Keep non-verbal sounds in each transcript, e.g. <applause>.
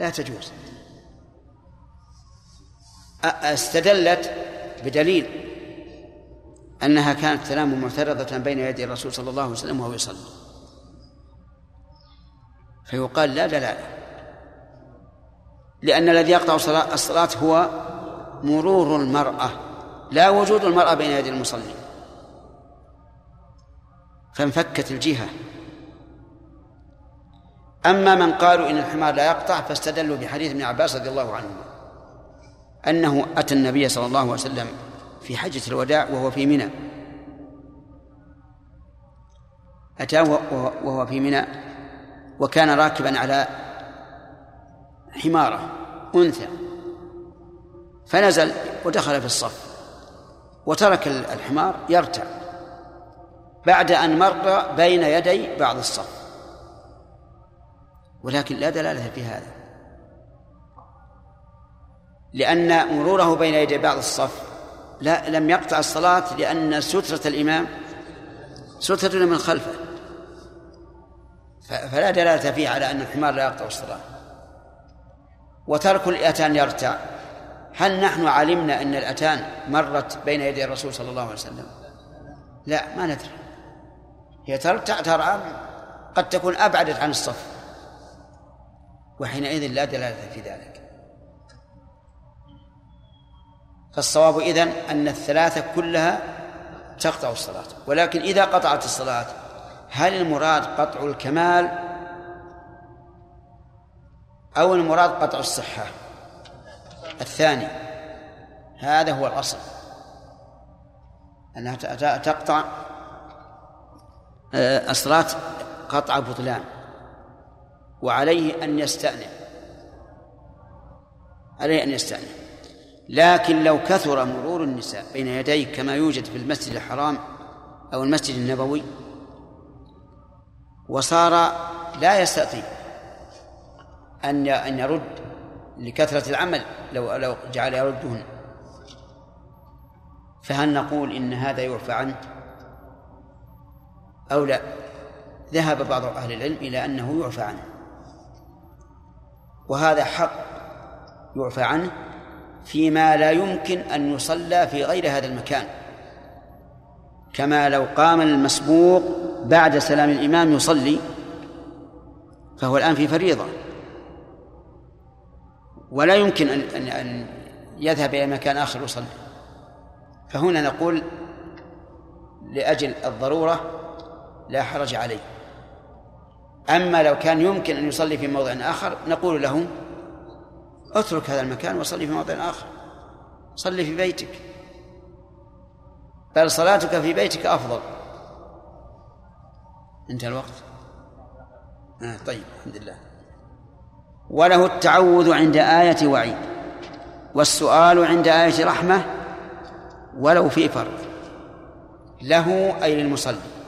لا تجوز. استدلت بدليل أنها كانت تنام معترضة بين يدي الرسول صلى الله عليه وسلم وهو يصلي. فيقال لا دلالة لأن الذي يقطع الصلاة هو مرور المرأة لا وجود المرأة بين يدي المصلي. فانفكت الجهة. أما من قالوا إن الحمار لا يقطع فاستدلوا بحديث ابن عباس رضي الله عنه أنه أتى النبي صلى الله عليه وسلم في حجة الوداع وهو في منى. أتاه وهو في منى وكان راكبا على حمارة أنثى. فنزل ودخل في الصف وترك الحمار يرتع بعد أن مر بين يدي بعض الصف. ولكن لا دلالة في هذا. لأن مروره بين يدي بعض الصف. لا لم يقطع الصلاة لأن سترة الإمام سترة من خلفه. فلا دلالة فيه على أن الحمار لا يقطع الصلاة. وترك الأتان يرتع. هل نحن علمنا أن الأتان مرت بين يدي الرسول صلى الله عليه وسلم؟ لا ما ندري. هي ترتع ترى قد تكون أبعدت عن الصف. وحينئذ لا دلالة في ذلك. فالصواب إذن أن الثلاثة كلها تقطع الصلاة. ولكن إذا قطعت الصلاة هل المراد قطع الكمال أو المراد قطع الصحة؟ الثاني. هذا هو الأصل. أنها تقطع آه، الصلاة قطع بطلان. وعليه أن يستأنف. عليه أن يستأنف. لكن لو كثر مرور النساء بين يديه كما يوجد في المسجد الحرام أو المسجد النبوي وصار لا يستطيع أن أن يرد لكثرة العمل لو لو جعل يردهن. فهل نقول إن هذا يعفى عنه؟ أو لا؟ ذهب بعض أهل العلم إلى أنه يعفى عنه. وهذا حق يعفى عنه فيما لا يمكن أن يصلى في غير هذا المكان. كما لو قام المسبوق بعد سلام الإمام يصلي فهو الآن في فريضة. ولا يمكن أن أن أن يذهب إلى مكان آخر يصلي. فهنا نقول لأجل الضرورة لا حرج عليه. أما لو كان يمكن أن يصلي في موضع آخر نقول له اترك هذا المكان وصلي في موضع آخر. صلي في بيتك. بل صلاتك في بيتك أفضل. انتهى الوقت؟ آه طيب الحمد لله. وله التعوذ عند آية وعيد والسؤال عند آية رحمة ولو في فرض له أي للمصلي.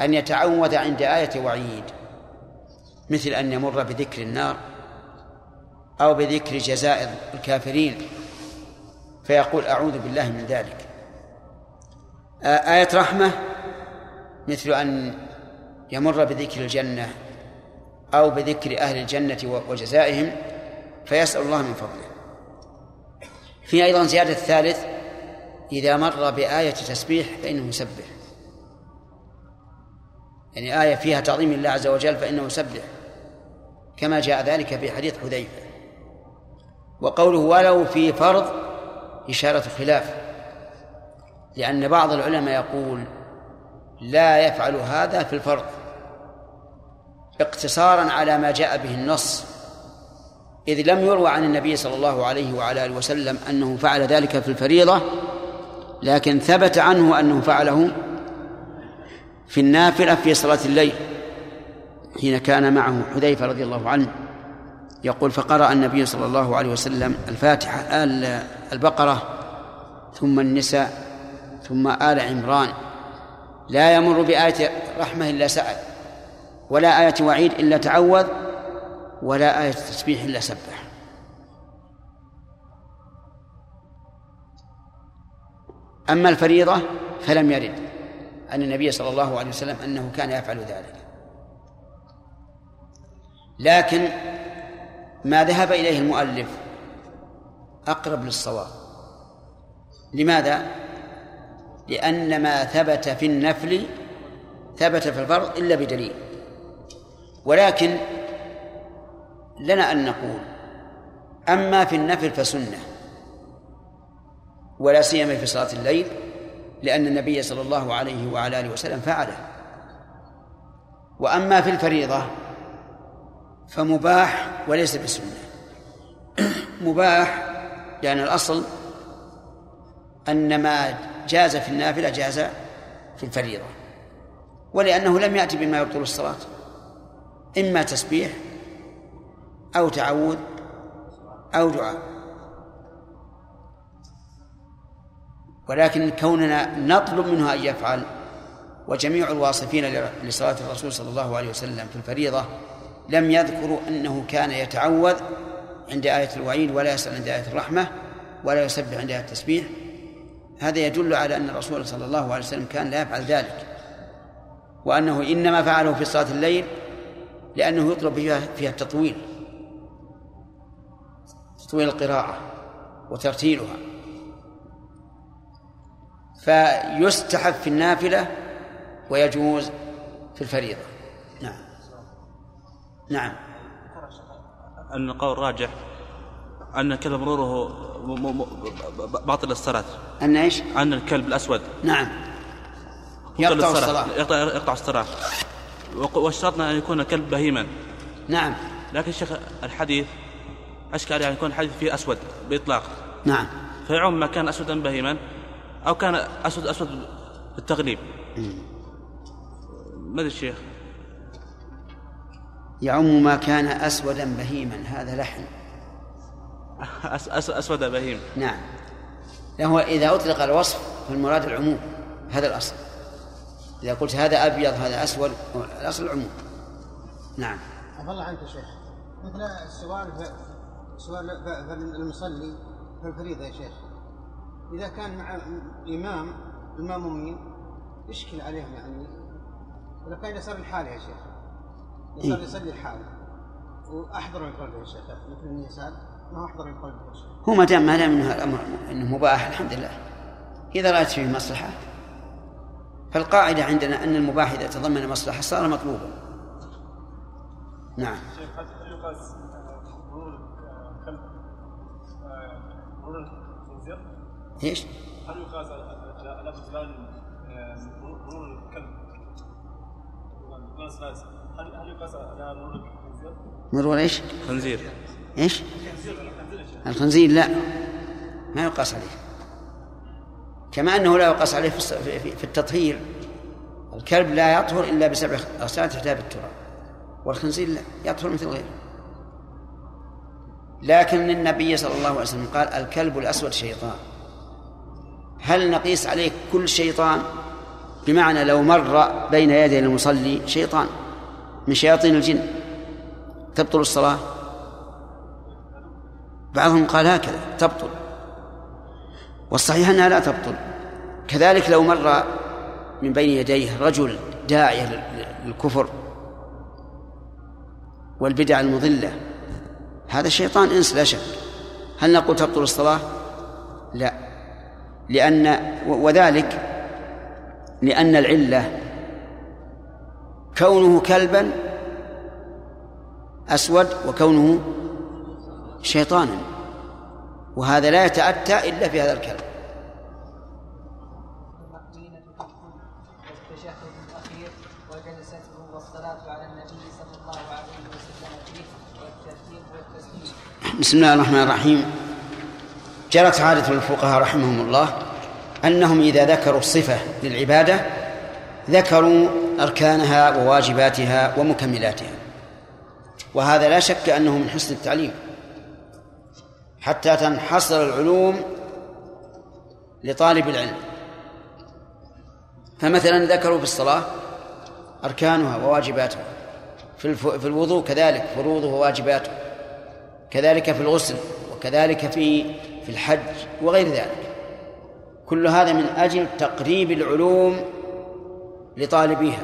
أن يتعوذ عند آية وعيد مثل أن يمر بذكر النار أو بذكر جزاء الكافرين فيقول أعوذ بالله من ذلك. آية رحمة مثل أن يمر بذكر الجنة أو بذكر أهل الجنة وجزائهم فيسأل الله من فضله. في أيضا زيادة الثالث إذا مر بآية تسبيح فإنه يسبح. يعني آية فيها تعظيم الله عز وجل فإنه يسبح كما جاء ذلك في حديث حذيفة. وقوله ولو في فرض إشارة خلاف لأن بعض العلماء يقول لا يفعل هذا في الفرض اقتصارا على ما جاء به النص إذ لم يروى عن النبي صلى الله عليه وعلى آله وسلم أنه فعل ذلك في الفريضة لكن ثبت عنه أنه فعله في النافلة في صلاة الليل حين كان معه حذيفة رضي الله عنه يقول فقرأ النبي صلى الله عليه وسلم الفاتحة آل البقرة ثم النساء ثم آل عمران. لا يمر بآية رحمة إلا سأل ولا آية وعيد إلا تعوذ ولا آية تسبيح إلا سبح. أما الفريضة فلم يرد. عن النبي صلى الله عليه وسلم أنه كان يفعل ذلك. لكن ما ذهب إليه المؤلف أقرب للصواب. لماذا؟ لأن ما ثبت في النفل ثبت في الفرض إلا بدليل. ولكن لنا أن نقول أما في النفل فسنة ولا سيما في صلاة الليل لأن النبي صلى الله عليه وعلى آله وسلم فعله. وأما في الفريضة فمباح وليس بسنة. مباح يعني الأصل أن ما جاز في النافلة جاز في الفريضة. ولأنه لم يأتي بما يبطل الصلاة. إما تسبيح أو تعوذ أو دعاء. ولكن كوننا نطلب منه أن يفعل. وجميع الواصفين لصلاة الرسول صلى الله عليه وسلم في الفريضة لم يذكروا أنه كان يتعوذ عند آية الوعيد ولا يسأل عند آية الرحمة ولا يسبح عند آية التسبيح. هذا يدل على أن الرسول صلى الله عليه وسلم كان لا يفعل ذلك. وأنه إنما فعله في صلاة الليل لأنه يطلب فيها التطويل. تطويل القراءة وترتيلها. فيستحب في النافلة ويجوز في الفريضة. نعم. نعم. أن القول الراجح أن الكلب مروره باطل الصلاة. أن إيش؟ أن الكلب الأسود. نعم. يقطع الصلاة. يقطع, يقطع الصلاة. واشترطنا أن يكون الكلب بهيما. نعم. لكن شيخ الحديث أشكال يعني يكون الحديث فيه أسود بإطلاق. نعم. فيعم ما كان أسودا بهيما. أو كان أسود أسود بالتغليب ماذا الشيخ؟ يعم ما كان أسودا بهيما هذا لحن. أس أس أسود بهيم. نعم. هو إذا أطلق الوصف فالمراد العموم هذا الأصل. إذا قلت هذا أبيض هذا أسود الأصل العموم. نعم. عفى الله عنك يا شيخ. مثل السؤال سؤال المصلي في الفريضة يا شيخ. إذا كان مع إمام المامومين يشكل عليهم يعني؟ إذا كان يصلي الحال يا شيخ. يصلي إيه؟ يصلي الحال. وأحضر من قلبه يا شيخ. مثل النساء ما أحضر من قلبه يا شيخ؟ هو ما دام ما دام انه الامر إنه مباح الحمد لله إذا رايت فيه مصلحة فالقاعدة عندنا أن المباح إذا تضمن مصلحة صار مطلوبا. نعم. شيخ هل يقاس مرور الكلب مرور الخنزير؟ إيش؟ هل يقاس على بطلان مرور الكلب؟ هل هل يقاس على مرور الخنزير؟ مرور إيش؟ خنزير إيش؟ الخنزير لا ما يقاس عليه كما أنه لا يقاس عليه في التطهير الكلب لا يطهر إلا بسبع غسلات تحتها بالتراب والخنزير لا يطهر مثل غيره لكن النبي صلى الله عليه وسلم قال الكلب الأسود شيطان هل نقيس عليه كل شيطان؟ بمعنى لو مر بين يدي المصلي شيطان من شياطين الجن تبطل الصلاة؟ بعضهم قال هكذا تبطل. والصحيح أنها لا تبطل. كذلك لو مر من بين يديه رجل داعيه للكفر والبدع المضلة هذا الشيطان إنس لا شك. هل نقول تبطل الصلاة؟ لا. لأن وذلك لأن العلة كونه كلبا أسود وكونه شيطانا وهذا لا يتأتى إلا في هذا الكلام بسم الله الرحمن الرحيم. جرت عادة الفقهاء رحمهم الله أنهم إذا ذكروا الصفة للعبادة ذكروا أركانها وواجباتها ومكملاتها. وهذا لا شك أنه من حسن التعليم. حتى تنحصر العلوم لطالب العلم. فمثلا ذكروا في الصلاة أركانها وواجباتها. في في الوضوء كذلك فروضه وواجباته. كذلك في الغسل وكذلك في في الحج وغير ذلك. كل هذا من أجل تقريب العلوم لطالبيها.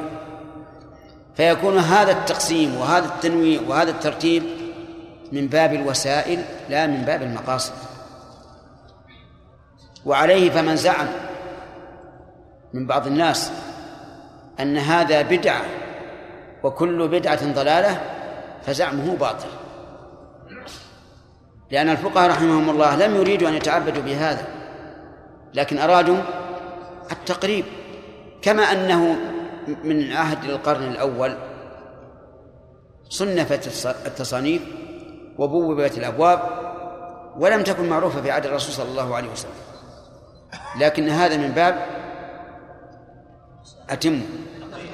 فيكون هذا التقسيم وهذا التنويع وهذا الترتيب من باب الوسائل لا من باب المقاصد. وعليه فمن زعم من بعض الناس أن هذا بدعة وكل بدعة ضلالة فزعمه باطل. لأن الفقهاء رحمهم الله لم يريدوا أن يتعبدوا بهذا لكن أرادوا التقريب. كما أنه من عهد القرن الأول صنفت التصانيف وبوبت الأبواب ولم تكن معروفة في عهد الرسول صلى الله عليه وسلم. لكن هذا من باب أتم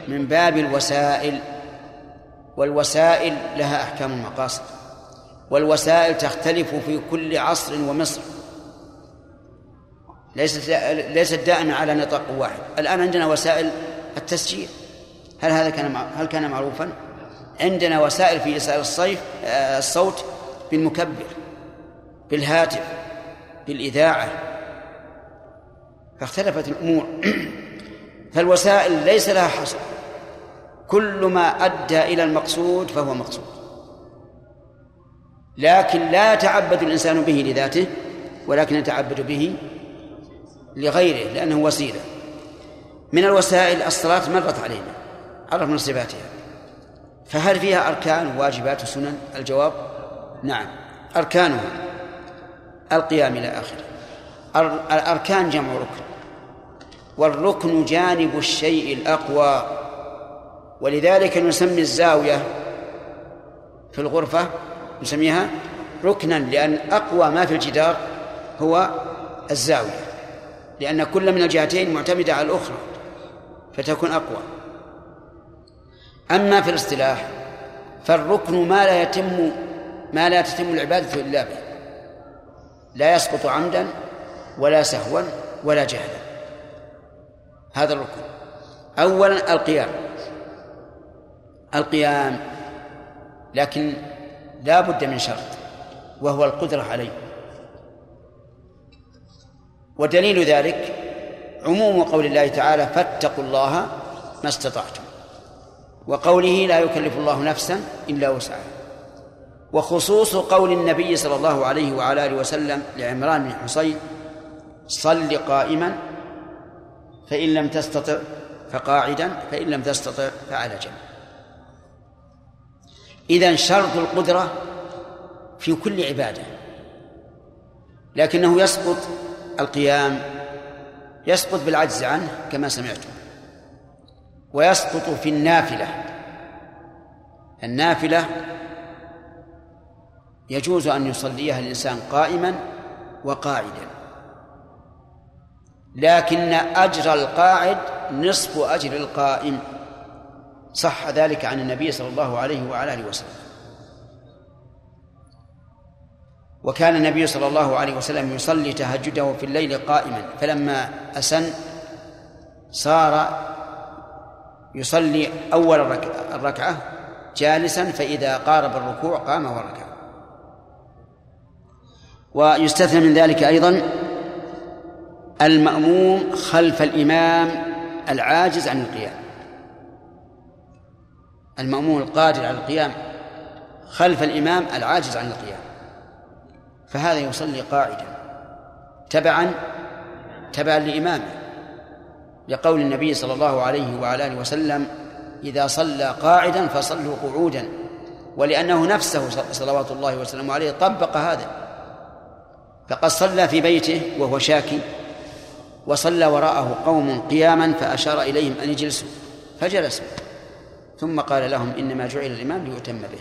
من باب الوسائل والوسائل لها أحكام المقاصد والوسائل تختلف في كل عصر ومصر. ليست ليست دائما على نطاق واحد. الآن عندنا وسائل التسجيل. هل هذا كان هل كان معروفا؟ عندنا وسائل في إرسال الصيف آه، الصوت بالمكبر بالهاتف بالإذاعة. فاختلفت الأمور. <clears throat> فالوسائل ليس لها حصر. كل ما أدى إلى المقصود فهو مقصود. لكن لا يتعبد الإنسان به لذاته ولكن يتعبد به لغيره لأنه وسيلة. من الوسائل الصلاة مرت علينا عرفنا صفاتها. فهل فيها أركان وواجبات وسنن الجواب نعم. أركانها القيام إلى آخره. الأركان جمع ركن. والركن جانب الشيء الأقوى. ولذلك نسمي الزاوية في الغرفة نسميها ركنا لأن أقوى ما في الجدار هو الزاوية لأن كل من الجهتين معتمدة على الأخرى فتكون أقوى. أما في الاصطلاح فالركن ما لا يتم ما لا تتم العبادة إلا به لا يسقط عمدا ولا سهوا ولا جهلا. هذا الركن. أولا القيام. القيام لكن لا بد من شرط وهو القدرة عليه. ودليل ذلك عموم قول الله تعالى فاتقوا الله ما استطعتم. وقوله لا يكلف الله نفسا إلا وسعها. وخصوص قول النبي صلى الله عليه وعلى آله وسلم لعمران بن حصين صل قائما فإن لم تستطع فقاعدا فإن لم تستطع فعلى جنب. إذا شرط القدرة في كل عبادة لكنه يسقط القيام يسقط بالعجز عنه كما سمعتم ويسقط في النافلة. النافلة يجوز أن يصليها الإنسان قائما وقاعدا لكن أجر القاعد نصف أجر القائم. صح ذلك عن النبي صلى الله عليه وعلى آله وسلم. وكان النبي صلى الله عليه وسلم يصلي تهجده في الليل قائما فلما أسن صار يصلي أول الركعة جالسا فإذا قارب الركوع قام وركع. ويستثنى من ذلك أيضا المأموم خلف الإمام العاجز عن القيام. المأموم القادر على القيام خلف الإمام العاجز عن القيام. فهذا يصلي قاعدا تبعا تبعا لإمامه لقول النبي صلى الله عليه وعلى آله وسلم إذا صلى قاعدا فصلوا قعودا. ولأنه نفسه صلوات الله وسلامه عليه طبق هذا. فقد صلى في بيته وهو شاكي وصلى وراءه قوم قياما فأشار إليهم أن يجلسوا فجلسوا. ثم قال لهم إنما جعل الإمام ليؤتم به.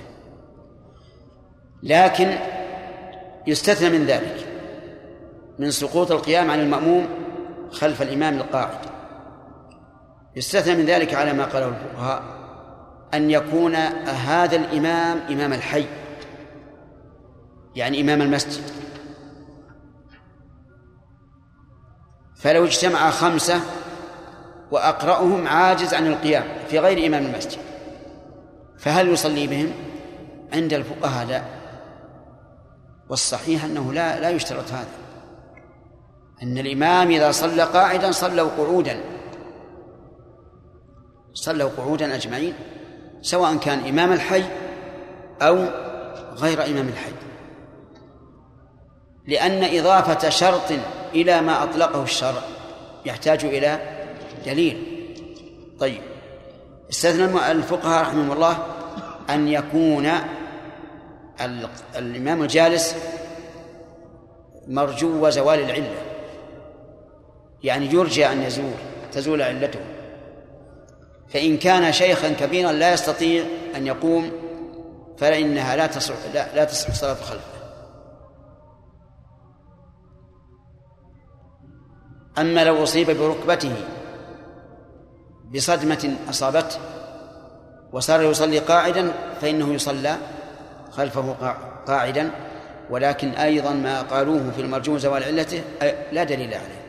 لكن يستثنى من ذلك من سقوط القيام عن المأموم خلف الإمام القاعد. يستثنى من ذلك على ما قاله الفقهاء أن يكون هذا الإمام إمام الحي يعني إمام المسجد. فلو اجتمع خمسة وأقرأهم عاجز عن القيام في غير إمام المسجد. فهل يصلي بهم؟ عند الفقهاء؟ لا. والصحيح أنه لا لا يشترط هذا. أن الإمام إذا صلى قاعدا صلوا قعودا. صلوا قعودا أجمعين سواء كان إمام الحي أو غير إمام الحي. لأن إضافة شرط إلى ما أطلقه الشرع يحتاج إلى دليل طيب. استثنى الفقهاء رحمهم الله أن يكون الإمام الجالس مرجو زوال العلة. يعني يرجى أن يزول تزول علته. فإن كان شيخا كبيرا لا يستطيع أن يقوم فإنها لا تصح لا, لا تصح الصلاة خلفه أما لو أصيب بركبته بصدمة أصابته وصار يصلي قاعدا فإنه يصلى خلفه قاعدا ولكن أيضا ما قالوه في المرجو زوال علته لا دليل عليه.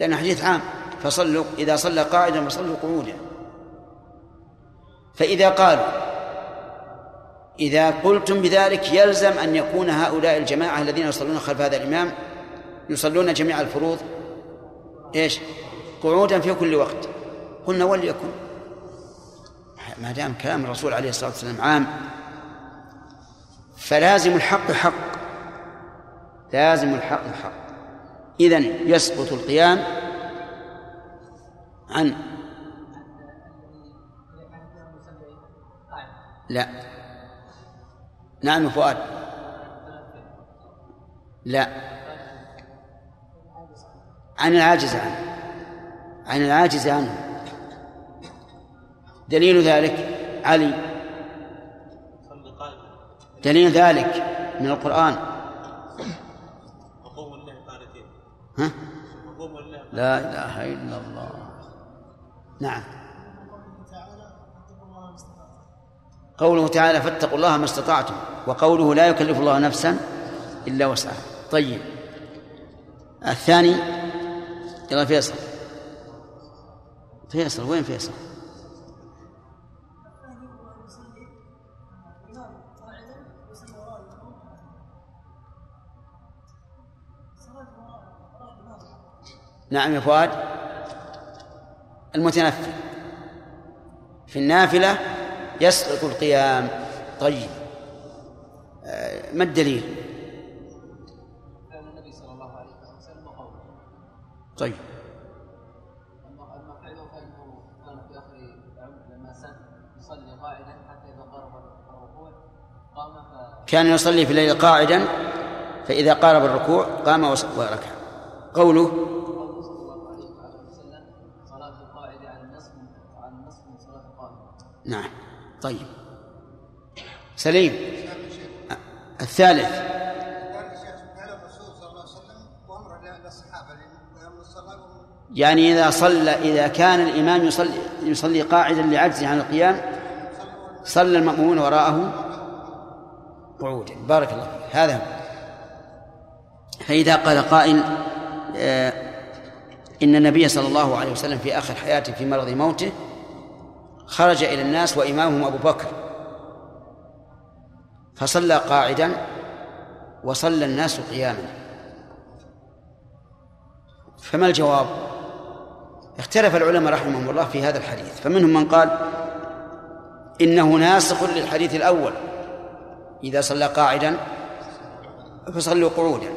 لأن حديث عام فصلوا إذا صلى قاعدا فصلوا قعودا. فإذا قالوا إذا قلتم بذلك يلزم أن يكون هؤلاء الجماعة الذين يصلون خلف هذا الإمام يصلون جميع الفروض. إيش؟ قعودا في كل وقت. قلنا وليكن. ما دام كلام الرسول عليه الصلاة والسلام عام فلازم الحق حق. لازم الحق حق. اذا يسقط القيام عن لا. نعم فؤاد. لا. عن العاجز عنه. عن العاجز عنه. دليل ذلك علي. دليل ذلك من القرآن. ها؟ لا إله إلا الله. نعم. قوله تعالى فاتقوا الله ما استطعتم. وقوله لا يكلف الله نفسا إلا وسعها. طيب. الثاني يلا فيصل. فيصل وين فيصل؟ نعم يا فؤاد. المتنفل. في النافلة يسقط القيام. طيب. آه، ما الدليل؟ طيب. كان يصلي في الليل قاعدا فإذا قارب الركوع قام وركع. قوله نعم. طيب. سليم. الثالث. يعني إذا صلى إذا كان الإمام يصلي يصلي قاعدا لعجزه عن القيام صلى المأمومون وراءه قعودا بارك الله هذا. فإذا قال قائل آه، إن النبي صلى الله عليه وسلم في آخر حياته في مرض موته خرج إلى الناس وإمامهم أبو بكر. فصلى قاعدا وصلى الناس قياما. فما الجواب؟ اختلف العلماء رحمهم الله في هذا الحديث. فمنهم من قال إنه ناسخ للحديث الأول. إذا صلى قاعدا فصلوا قعودا.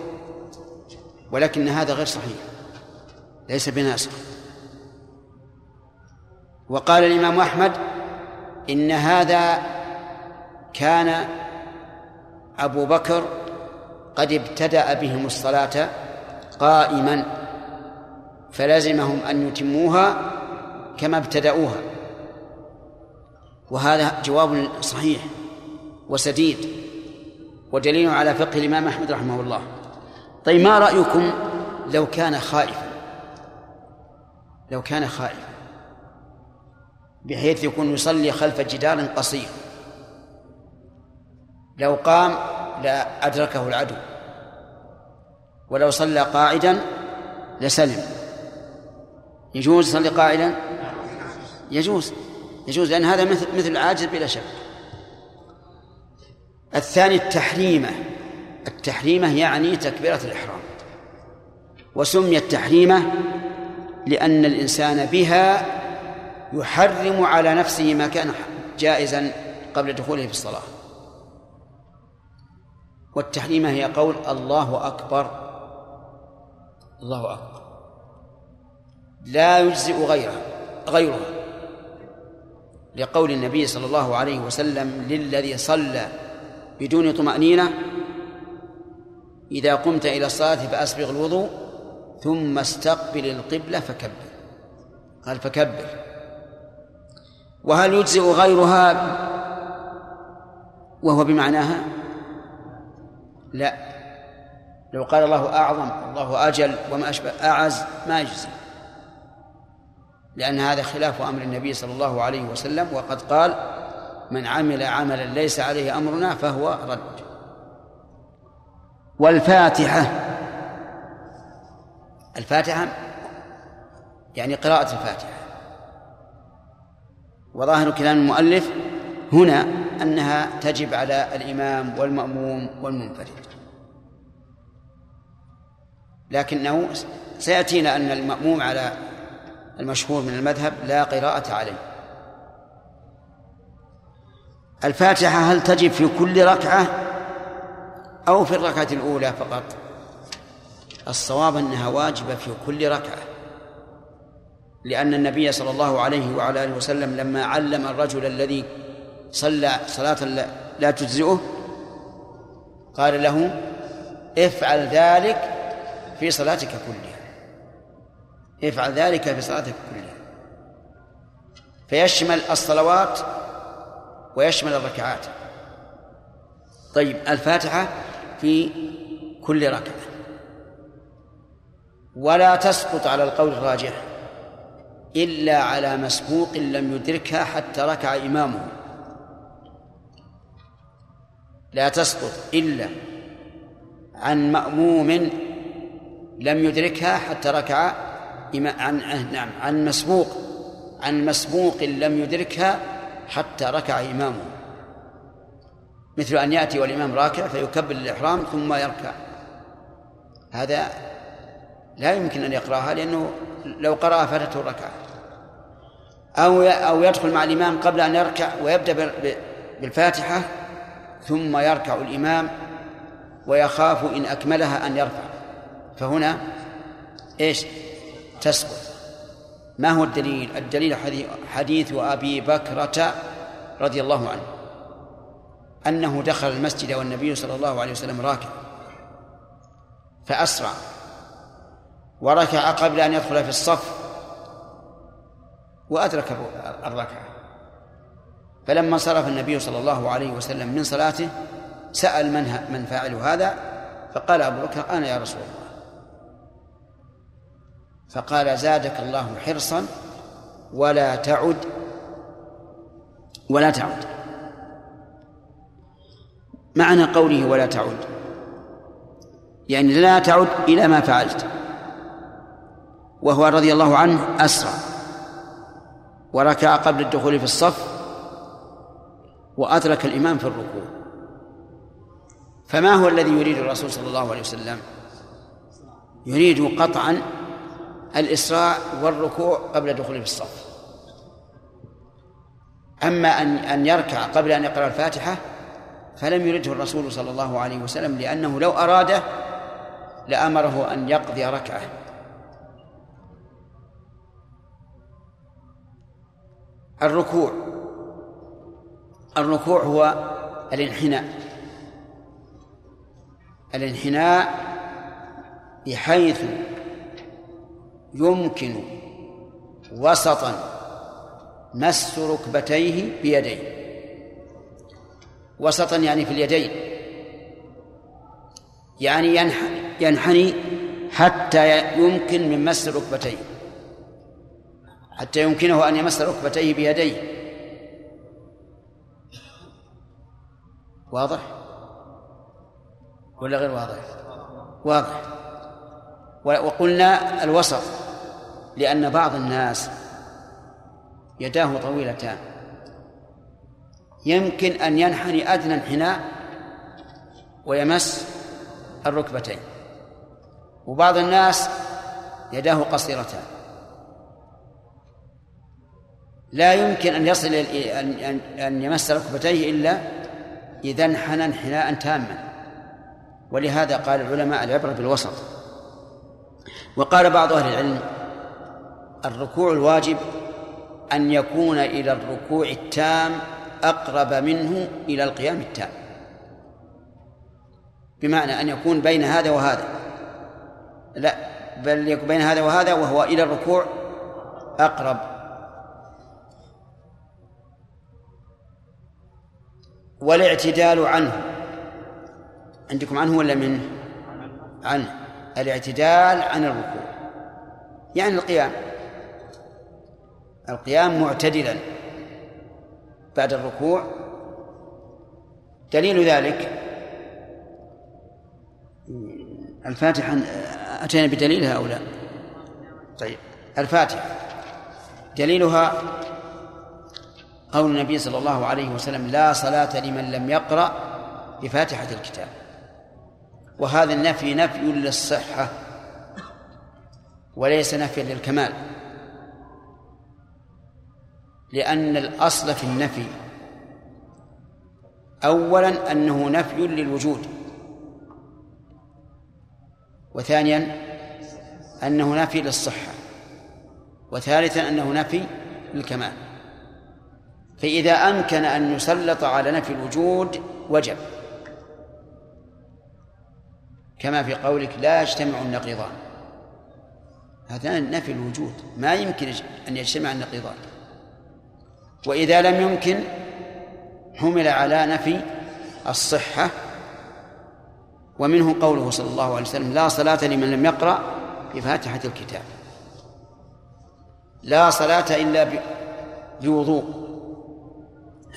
ولكن هذا غير صحيح. ليس بناسخ وقال الإمام أحمد إن هذا كان أبو بكر قد ابتدأ بهم الصلاة قائما فلزمهم أن يتموها كما ابتدأوها. وهذا جواب صحيح وسديد. ودليل على فقه الإمام أحمد رحمه الله. طيب ما رأيكم لو كان خائفا؟ لو كان خائفا بحيث يكون يصلي خلف جدار قصير. لو قام لا أدركه العدو. ولو صلى قاعدا لسلم. يجوز يصلي قاعدا؟ يجوز. يجوز لأن هذا مثل مثل العاجز بلا شك. الثاني التحريمة. التحريمة يعني تكبيرة الإحرام. وسميت تحريمة لأن الإنسان بها يحرم على نفسه ما كان جائزا قبل دخوله في الصلاة. والتحريمة هي قول الله أكبر. الله أكبر. لا يجزئ غيرها غيرها. لقول النبي صلى الله عليه وسلم للذي صلى بدون طمأنينة. إذا قمت إلى الصلاة فأسبغ الوضوء ثم استقبل القبلة فكبر. قال فكبر. وهل يجزئ غيرها وهو بمعناها؟ لا. لو قال الله أعظم الله أجل وما أشبه أعز ما يجزي لأن هذا خلاف أمر النبي صلى الله عليه وسلم وقد قال من عمل عملا ليس عليه أمرنا فهو رد. والفاتحة. الفاتحة يعني قراءة الفاتحة. وظاهر كلام المؤلف هنا أنها تجب على الإمام والمأموم والمنفرد. لكنه سيأتينا أن المأموم على المشهور من المذهب لا قراءة عليه. الفاتحة هل تجب في كل ركعة أو في الركعة الأولى فقط؟ الصواب أنها واجبة في كل ركعة لأن النبي صلى الله عليه وعلى آله وسلم لما علم الرجل الذي صلى صلاة لا تجزئه قال له افعل ذلك في صلاتك كلها افعل ذلك في صلاتك كلها. فيشمل الصلوات ويشمل الركعات. طيب الفاتحة في كل ركعة. ولا تسقط على القول الراجح إلا على مسبوق لم يدركها حتى ركع إمامه. لا تسقط إلا عن مأموم لم يدركها حتى ركع عن نعم عن مسبوق عن مسبوق لم يدركها حتى ركع إمامه. مثل أن يأتي والإمام راكع فيكبر الإحرام ثم يركع. هذا لا يمكن أن يقرأها لأنه لو قرأ فاتته الركعة. أو أو يدخل مع الإمام قبل أن يركع ويبدأ بالفاتحة ثم يركع الإمام ويخاف إن أكملها أن يرفع. فهنا إيش؟ تسقط. ما هو الدليل؟ الدليل حديث أبي بكرة رضي الله عنه. أنه دخل المسجد والنبي صلى الله عليه وسلم راكع. فأسرع. وركع قبل أن يدخل في الصف. وأدرك الركعة. فلما صرف النبي صلى الله عليه وسلم من صلاته سأل من من فاعل هذا فقال أبو بكر أنا يا رسول الله. فقال زادك الله حرصا ولا تعد ولا تعد. معنى قوله ولا تعد يعني لا تعد إلى ما فعلت وهو رضي الله عنه أسرع. وركع قبل الدخول في الصف وأدرك الإمام في الركوع. فما هو الذي يريد الرسول صلى الله عليه وسلم؟ يريد قطعا الإسراع والركوع قبل الدخول في الصف. أما أن أن يركع قبل أن يقرأ الفاتحة فلم يرده الرسول صلى الله عليه وسلم لأنه لو أراده لأمره أن يقضي ركعة. الركوع الركوع هو الانحناء. الانحناء بحيث يمكن وسطا مس ركبتيه بيديه. وسطا يعني في اليدين. يعني ينحني حتى يمكن من مس ركبتيه. حتى يمكنه أن يمس ركبتيه بيديه. واضح؟ ولا غير واضح؟ واضح. وقلنا الوسط لأن بعض الناس يداه طويلتان. يمكن أن ينحني أدنى انحناء ويمس الركبتين. وبعض الناس يداه قصيرتان. لا يمكن أن يصل أن أن يمس ركبتيه إلا إذا انحنى انحناء تاما. ولهذا قال العلماء العبرة بالوسط. وقال بعض أهل العلم الركوع الواجب أن يكون إلى الركوع التام أقرب منه إلى القيام التام. بمعنى أن يكون بين هذا وهذا. لا بل يكون بين هذا وهذا وهو إلى الركوع أقرب. والاعتدال عنه. عندكم عنه ولا منه عنه. الاعتدال عن الركوع. يعني القيام. القيام معتدلا. بعد الركوع. دليل ذلك. الفاتحة أتينا بدليلها أو لا طيب. الفاتحة. دليلها قول النبي صلى الله عليه وسلم لا صلاة لمن لم يقرأ بفاتحة الكتاب. وهذا النفي نفي للصحة وليس نفيا للكمال. لأن الأصل في النفي أولا أنه نفي للوجود وثانيا أنه نفي للصحة وثالثا أنه نفي للكمال. فإذا أمكن أن يسلط على نفي الوجود وجب. كما في قولك لا يجتمع النقيضان. هذا نفي الوجود. ما يمكن أن يجتمع النقيضان. وإذا لم يمكن حمل على نفي الصحة. ومنه قوله صلى الله عليه وسلم لا صلاة لمن لم يقرأ بفاتحة الكتاب. لا صلاة إلا بوضوء.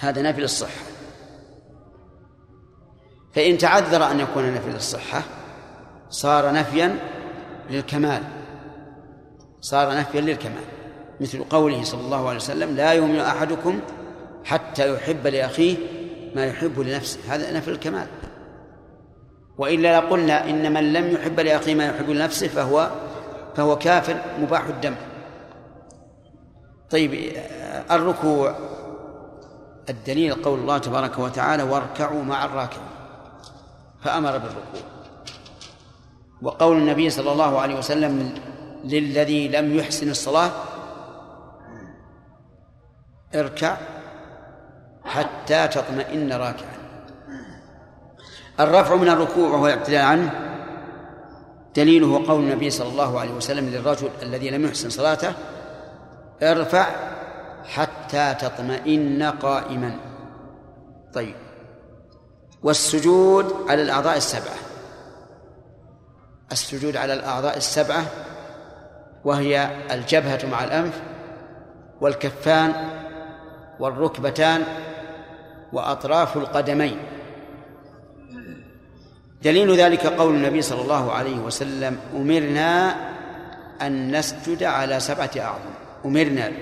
هذا نفي للصحة. فإن تعذر أن يكون نفي للصحة صار نفيا للكمال. صار نفيا للكمال. مثل قوله صلى الله عليه وسلم لا يؤمن أحدكم حتى يحب لأخيه ما يحب لنفسه. هذا نفي الكمال. وإلا لقلنا إن من لم يحب لأخيه ما يحب لنفسه فهو فهو كافر مباح الدم. طيب الركوع. الدليل قول الله تبارك وتعالى واركعوا مع الراكعين. فأمر بالركوع. وقول النبي صلى الله عليه وسلم للذي لم يحسن الصلاة اركع حتى تطمئن راكعا. الرفع من الركوع وهو الاعتدال عنه دليله قول النبي صلى الله عليه وسلم للرجل الذي لم يحسن صلاته ارفع حتى تطمئن قائما. طيب. والسجود على الأعضاء السبعة. السجود على الأعضاء السبعة وهي الجبهة مع الأنف والكفان والركبتان وأطراف القدمين. دليل ذلك قول النبي صلى الله عليه وسلم أمرنا أن نسجد على سبعة أعظم. أمرنا.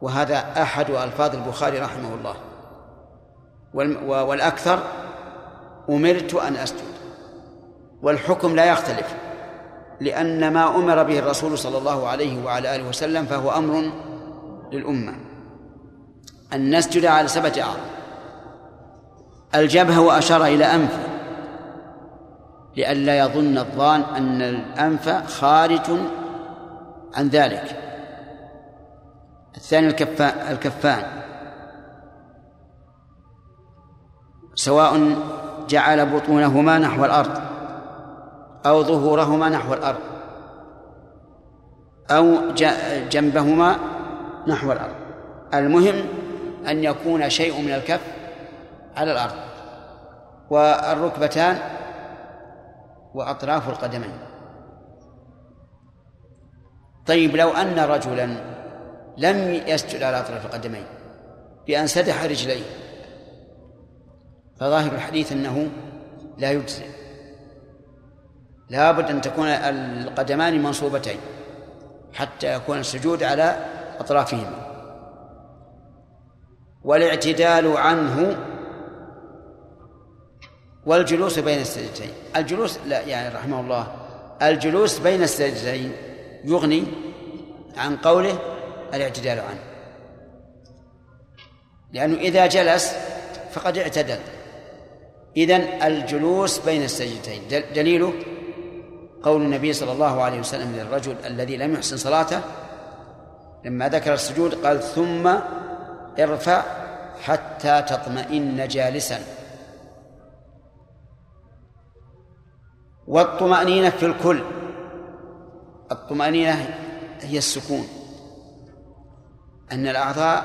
وهذا أحد ألفاظ البخاري رحمه الله. والأكثر أمرت أن أسجد. والحكم لا يختلف لأن ما أمر به الرسول صلى الله عليه وعلى آله وسلم فهو أمر للأمة. أن نسجد على سبعة أعظم. الجبهة وأشار إلى أنفه لئلا يظن الظان أن الأنف خارج عن ذلك. الثاني الكفان الكفان. سواء جعل بطونهما نحو الأرض. أو ظهورهما نحو الأرض. أو جنبهما نحو الأرض. المهم أن يكون شيء من الكف على الأرض. والركبتان وأطراف القدمين. طيب لو أن رجلا لم يسجد على أطراف القدمين بأن سدح رجليه فظاهر الحديث أنه لا يجزئ. لابد أن تكون القدمان منصوبتين حتى يكون السجود على أطرافهما. والاعتدال عنه والجلوس بين السجدتين. الجلوس لا يعني رحمه الله الجلوس بين السجدتين يغني عن قوله الاعتدال عنه. لأنه إذا جلس فقد اعتدل. إذن الجلوس بين السجدتين دل- دليله قول النبي صلى الله عليه وسلم للرجل الذي لم يحسن صلاته لما ذكر السجود قال ثم ارفع حتى تطمئن جالسا والطمأنينة في الكل الطمأنينة هي السكون أن الأعضاء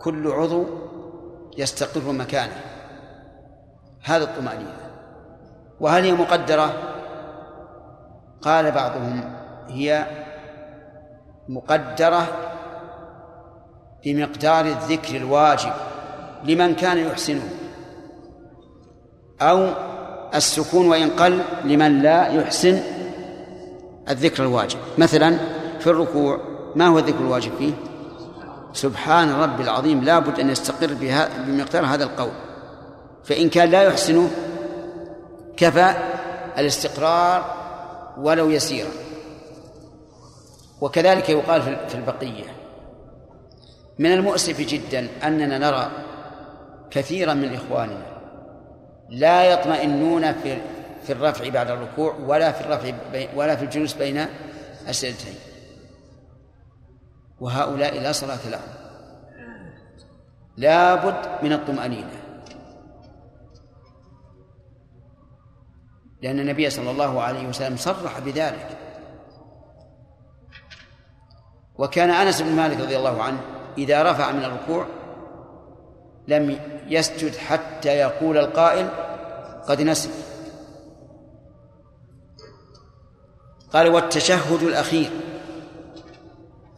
كل عضو يستقر مكانه هذا الطمأنينة وهل هي مقدرة؟ قال بعضهم هي مقدرة بمقدار الذكر الواجب لمن كان يحسنه أو السكون وإن قل لمن لا يحسن الذكر الواجب. مثلا في الركوع ما هو الذكر الواجب فيه؟ سبحان ربي العظيم لا بد أن يستقر بها بمقدار هذا القول. فإن كان لا يحسنه كفى الاستقرار ولو يسيرا. وكذلك يقال في البقية. من المؤسف جدا أننا نرى كثيرا من إخواننا لا يطمئنون في في الرفع بعد الركوع ولا في الرفع ولا في الجلوس بين السجدتين. وهؤلاء لا صلاة لهم. لا بد من الطمأنينة. لأن النبي صلى الله عليه وسلم صرح بذلك. وكان أنس بن مالك رضي الله عنه إذا رفع من الركوع لم يسجد حتى يقول القائل قد نسي. قال والتشهد الأخير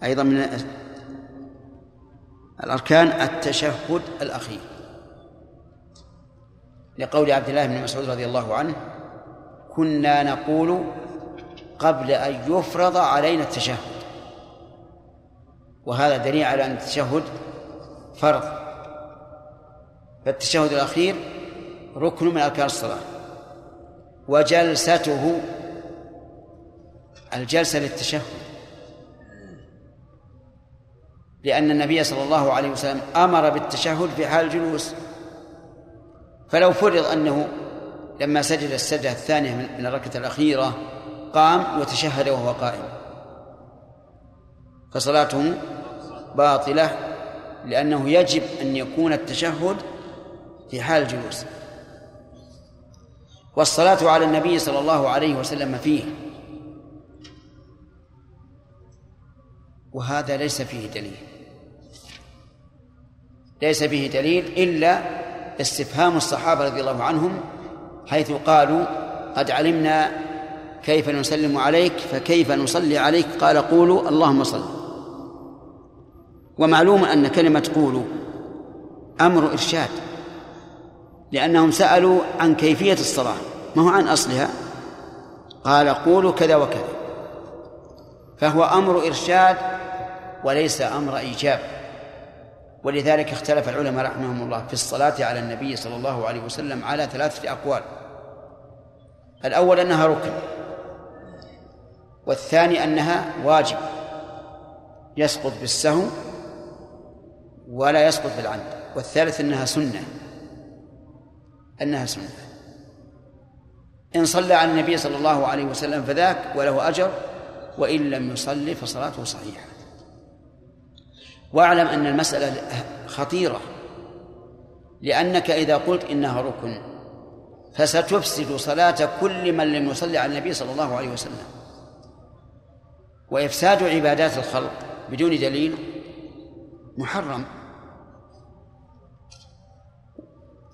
أيضا من الأركان التشهد الأخير. لقول عبد الله بن مسعود رضي الله عنه كنا نقول قبل أن يفرض علينا التشهد. وهذا دليل على أن التشهد فرض. فالتشهد الأخير ركن من أركان الصلاة. وجلسته الجلسة للتشهد. لأن النبي صلى الله عليه وسلم أمر بالتشهد في حال الجلوس. فلو فرض أنه لما سجد السجدة الثانية من الركعة الأخيرة قام وتشهد وهو قائم. فصلاته باطلة لأنه يجب أن يكون التشهد في حال الجلوس. والصلاة على النبي صلى الله عليه وسلم فيه. وهذا ليس فيه دليل. ليس فيه دليل إلا استفهام الصحابة رضي الله عنهم حيث قالوا قد علمنا كيف نسلم عليك فكيف نصلي عليك؟ قال قولوا اللهم صل. ومعلوم أن كلمة قولوا أمر إرشاد لأنهم سألوا عن كيفية الصلاة ما هو عن أصلها؟ قال قولوا كذا وكذا فهو أمر إرشاد وليس أمر إيجاب. ولذلك اختلف العلماء رحمهم الله في الصلاة على النبي صلى الله عليه وسلم على ثلاثة أقوال. الأول أنها ركن والثاني أنها واجب يسقط بالسهو ولا يسقط بالعمد والثالث أنها سنة أنها سنة. إن صلى على النبي صلى الله عليه وسلم فذاك وله أجر وإن لم يصلي فصلاته صحيحة. واعلم أن المسألة خطيرة لأنك إذا قلت إنها ركن فستفسد صلاة كل من لم يصلي على النبي صلى الله عليه وسلم. وإفساد عبادات الخلق بدون دليل محرم.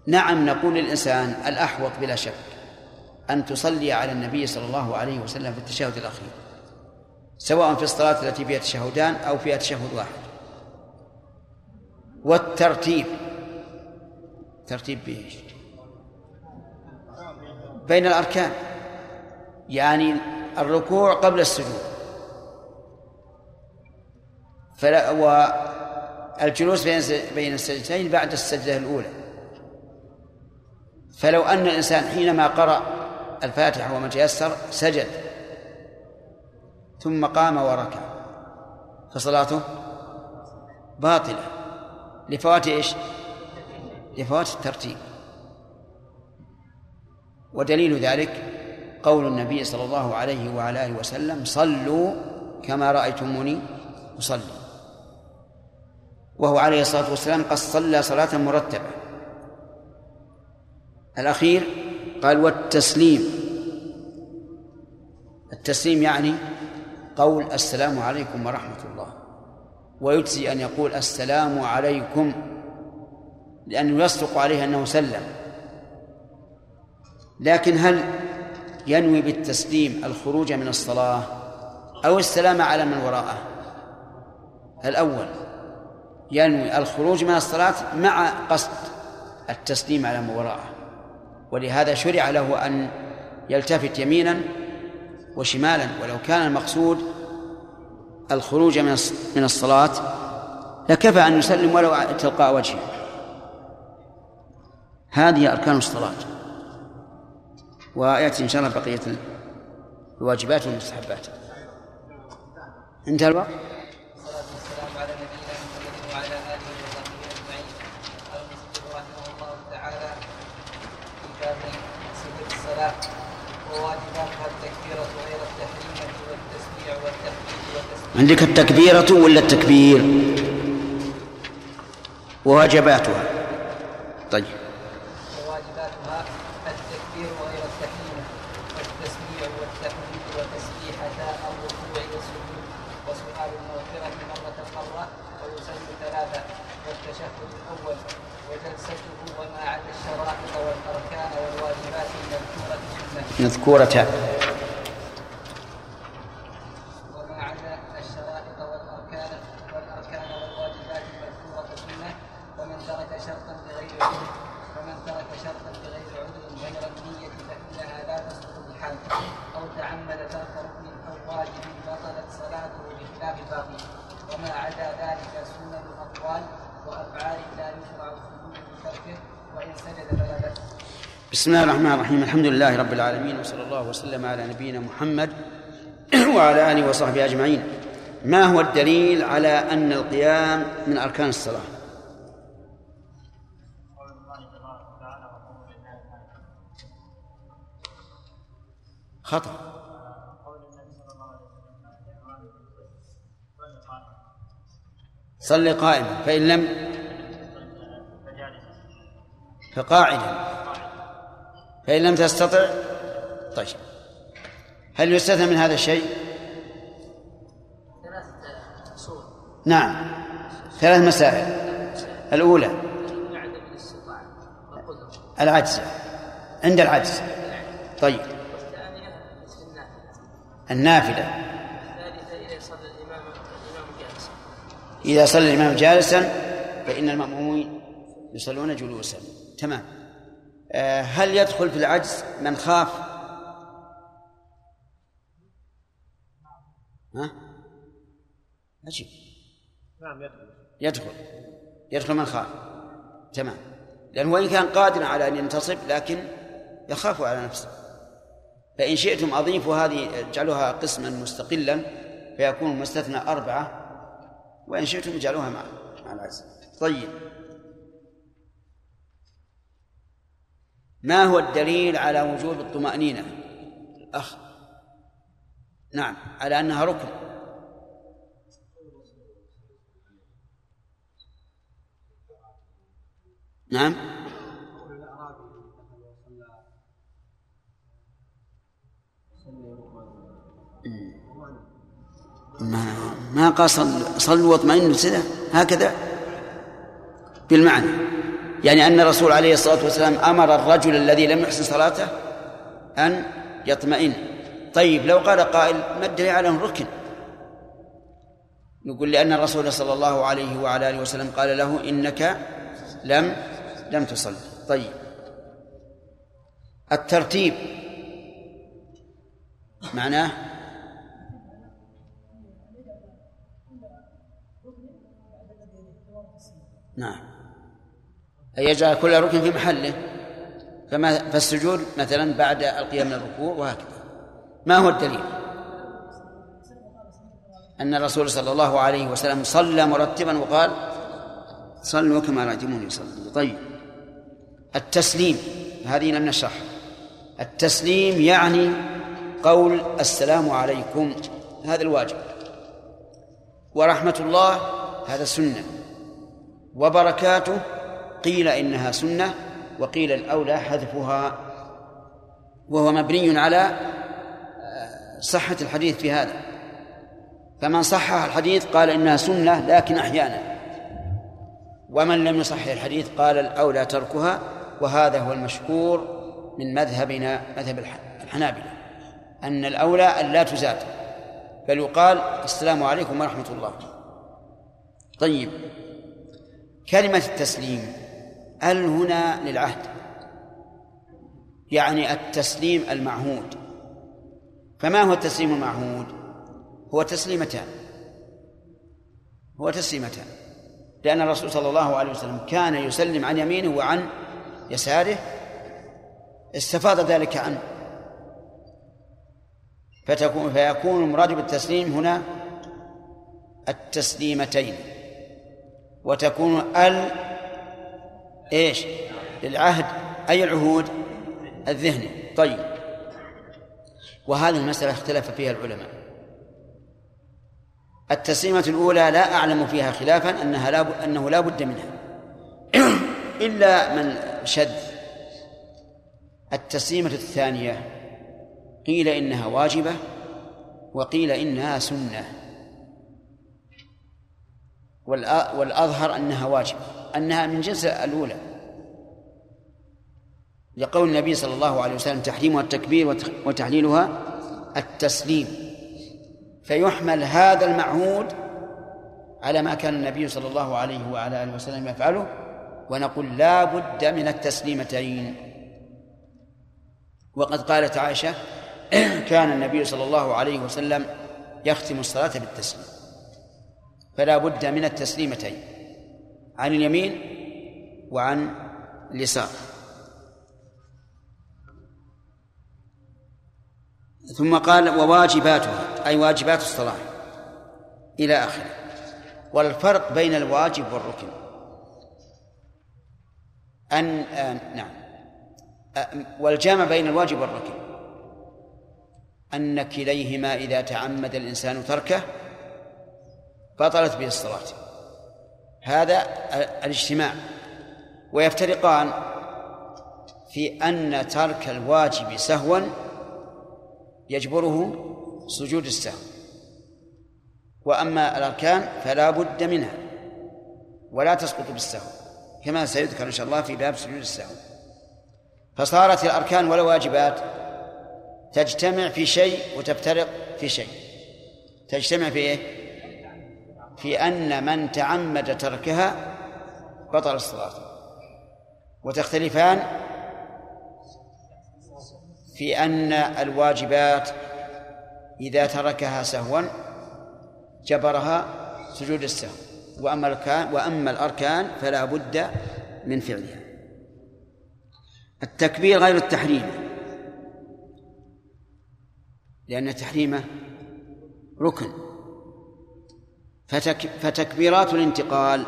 نعم نقول للإنسان الأحوط بلا شك أن تصلي على النبي صلى الله عليه وسلم في التشهد الأخير سواء في الصلاة التي فيها تشهدان أو فيها تشهد واحد. والترتيب. ترتيب بإيش؟ بين الأركان. يعني الركوع قبل السجود. فلا والجلوس بين بين السجدتين بعد السجدة الأولى. فلو أن الإنسان حينما قرأ الفاتحة وما تيسر سجد. ثم قام وركع. فصلاته باطلة. لفوات إيش؟ لفوات الترتيب. ودليل ذلك قول النبي صلى الله عليه وعلى آله وسلم صلوا كما رأيتموني أصلي. وهو عليه الصلاة والسلام قد صلى صلاة مرتبة. الأخير قال والتسليم. التسليم يعني قول السلام عليكم ورحمة الله. ويجزي أن يقول السلام عليكم لأنه يصدق عليه أنه سلم. لكن هل ينوي بالتسليم الخروج من الصلاة أو السلام على من وراءه؟ الأول ينوي الخروج من الصلاة مع قصد التسليم على من وراءه. ولهذا شرع له أن يلتفت يمينا وشمالا ولو كان المقصود الخروج من الصلاة لكفى أن يسلم ولو تلقاء وجهه؟ هذه أركان الصلاة. ويأتي إن شاء الله بقية الواجبات والمستحبات. انتهى الوقت؟ وواجباتها التكبيرة غير التحريمة والتسبيع والتحميد والتسبيح. عندك التكبيرة ولا التكبير؟ وواجباتها طيب. وواجباتها التكبير والتحميد وتسبيحتا الركوع والسجود وسؤال المغفرة مرة مرة ويسلم ثلاثة والتشهد الأول وجلسته وما عدا الشرائط والأركان والواجبات المذكورة سنة بسم الله الرحمن الرحيم. الحمد لله رب العالمين وصلى الله وسلم على نبينا محمد <clears throat> وعلى آله وصحبه أجمعين. ما هو الدليل على أن القيام من أركان الصلاة؟ خطأ. صل قائما فإن لم فقاعدا. فإن لم تستطع طيب. هل يستثنى من هذا الشيء؟ نعم. ثلاث مسائل. الأولى العجز. عند العجز. طيب. النافلة. إذا صلى الإمام جالسا فإن المأمومين يصلون جلوسا. تمام. هل يدخل في العجز من خاف؟ ها؟ عجيب نعم يدخل. يدخل. يدخل من خاف. تمام. لأنه وإن كان قادرا على أن ينتصب لكن يخاف على نفسه. فإن شئتم أضيفوا هذه اجعلوها قسما مستقلا فيكون مستثنى أربعة. وإن شئتم اجعلوها مع مع العزم طيب. ما هو الدليل على وجوب الطمأنينة؟ الأخ. نعم على أنها ركن. نعم. ما ما قال صل صلوا سنة هكذا. بالمعنى. يعني أن الرسول عليه الصلاة والسلام أمر الرجل الذي لم يحسن صلاته أن يطمئن. طيب لو قال قائل ما الدليل على ركن؟ نقول لأن الرسول صلى الله عليه وعلى آله وسلم قال له إنك لم لم تصل. طيب. الترتيب. معناه؟ نعم. أن يجعل كل ركن في محله. فما فالسجود مثلا بعد القيام من الركوع وهكذا. ما هو الدليل؟ أن الرسول صلى الله عليه وسلم صلى مرتبا وقال صلوا كما رأيتموني يصلي طيب. التسليم هذه لم نشرح. التسليم يعني قول السلام عليكم هذا الواجب. ورحمة الله هذا سنة. وبركاته قيل إنها سنة وقيل الأولى حذفها وهو مبني على صحة الحديث في هذا. فمن صحح الحديث قال إنها سنة لكن أحيانا. ومن لم يصحح الحديث قال الأولى تركها وهذا هو المشهور من مذهبنا مذهب الحنابلة أن الأولى أن لا تزاد. بل يقال السلام عليكم ورحمة الله. طيب. كلمة التسليم. هل هنا للعهد. يعني التسليم المعهود. فما هو التسليم المعهود؟ هو تسليمتان. هو تسليمتان. لأن الرسول صلى الله عليه وسلم كان يسلم عن يمينه وعن يساره. استفاض ذلك عنه. فتكون فيكون المراد بالتسليم هنا التسليمتين. وتكون ال إيش؟ للعهد أي العهود؟ الذهني. طيب. وهذه المسألة اختلف فيها العلماء. التسليمة الأولى لا أعلم فيها خلافا أنها لا أنه لا بد منها. <clears throat> إلا من شذ. التسليمة الثانية قيل إنها واجبة وقيل إنها سنة. والأظهر أنها واجبة. أنها من جنس الأولى. لقول النبي صلى الله عليه وسلم تحريمها التكبير وتحليلها التسليم. فيحمل هذا المعهود على ما كان النبي صلى الله عليه وعلى آله وسلم يفعله ونقول لا بد من التسليمتين. وقد قالت عائشة كان النبي صلى الله عليه وسلم يختم الصلاة بالتسليم. فلا بد من التسليمتين. عن اليمين وعن اليسار. ثم قال وواجباتها أي واجبات الصلاة إلى آخره. والفرق بين الواجب والركن. أن آه نعم. آه والجامع بين الواجب والركن. أن كليهما إذا تعمد الإنسان تركه بطلت به الصلاة. هذا الاجتماع. ويفترقان في أن ترك الواجب سهوا يجبره سجود السهو. وأما الأركان فلا بد منها ولا تسقط بالسهو كما سيذكر إن شاء الله في باب سجود السهو. فصارت الأركان والواجبات تجتمع في شيء وتفترق في شيء. تجتمع في إيه؟ في أن من تعمد تركها بطل الصلاة وتختلفان في أن الواجبات إذا تركها سهوا جبرها سجود السهو. وأما الأركان وأما الأركان فلا بد من فعلها. التكبير غير التحريم. لأن تحريمه ركن. فتك فتكبيرات الانتقال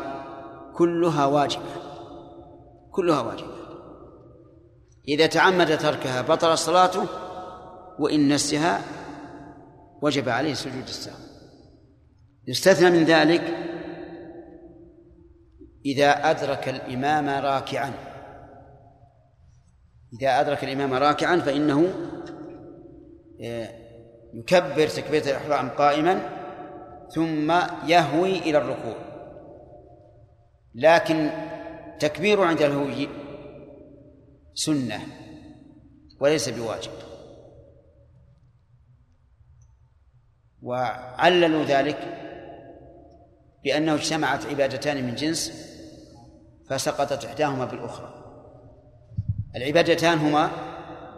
كلها واجبة. كلها واجبة. إذا تعمد تركها بطل صلاته وإن نسها وجب عليه سجود السهو يستثنى من ذلك إذا أدرك الإمام راكعا. إذا أدرك الإمام راكعا فإنه يكبر تكبيرة الإحرام قائما ثم يهوي إلى الركوع. لكن تكبير عند الهوي سنة وليس بواجب. وعللوا ذلك بأنه اجتمعت عبادتان من جنس فسقطت إحداهما بالأخرى. العبادتان هما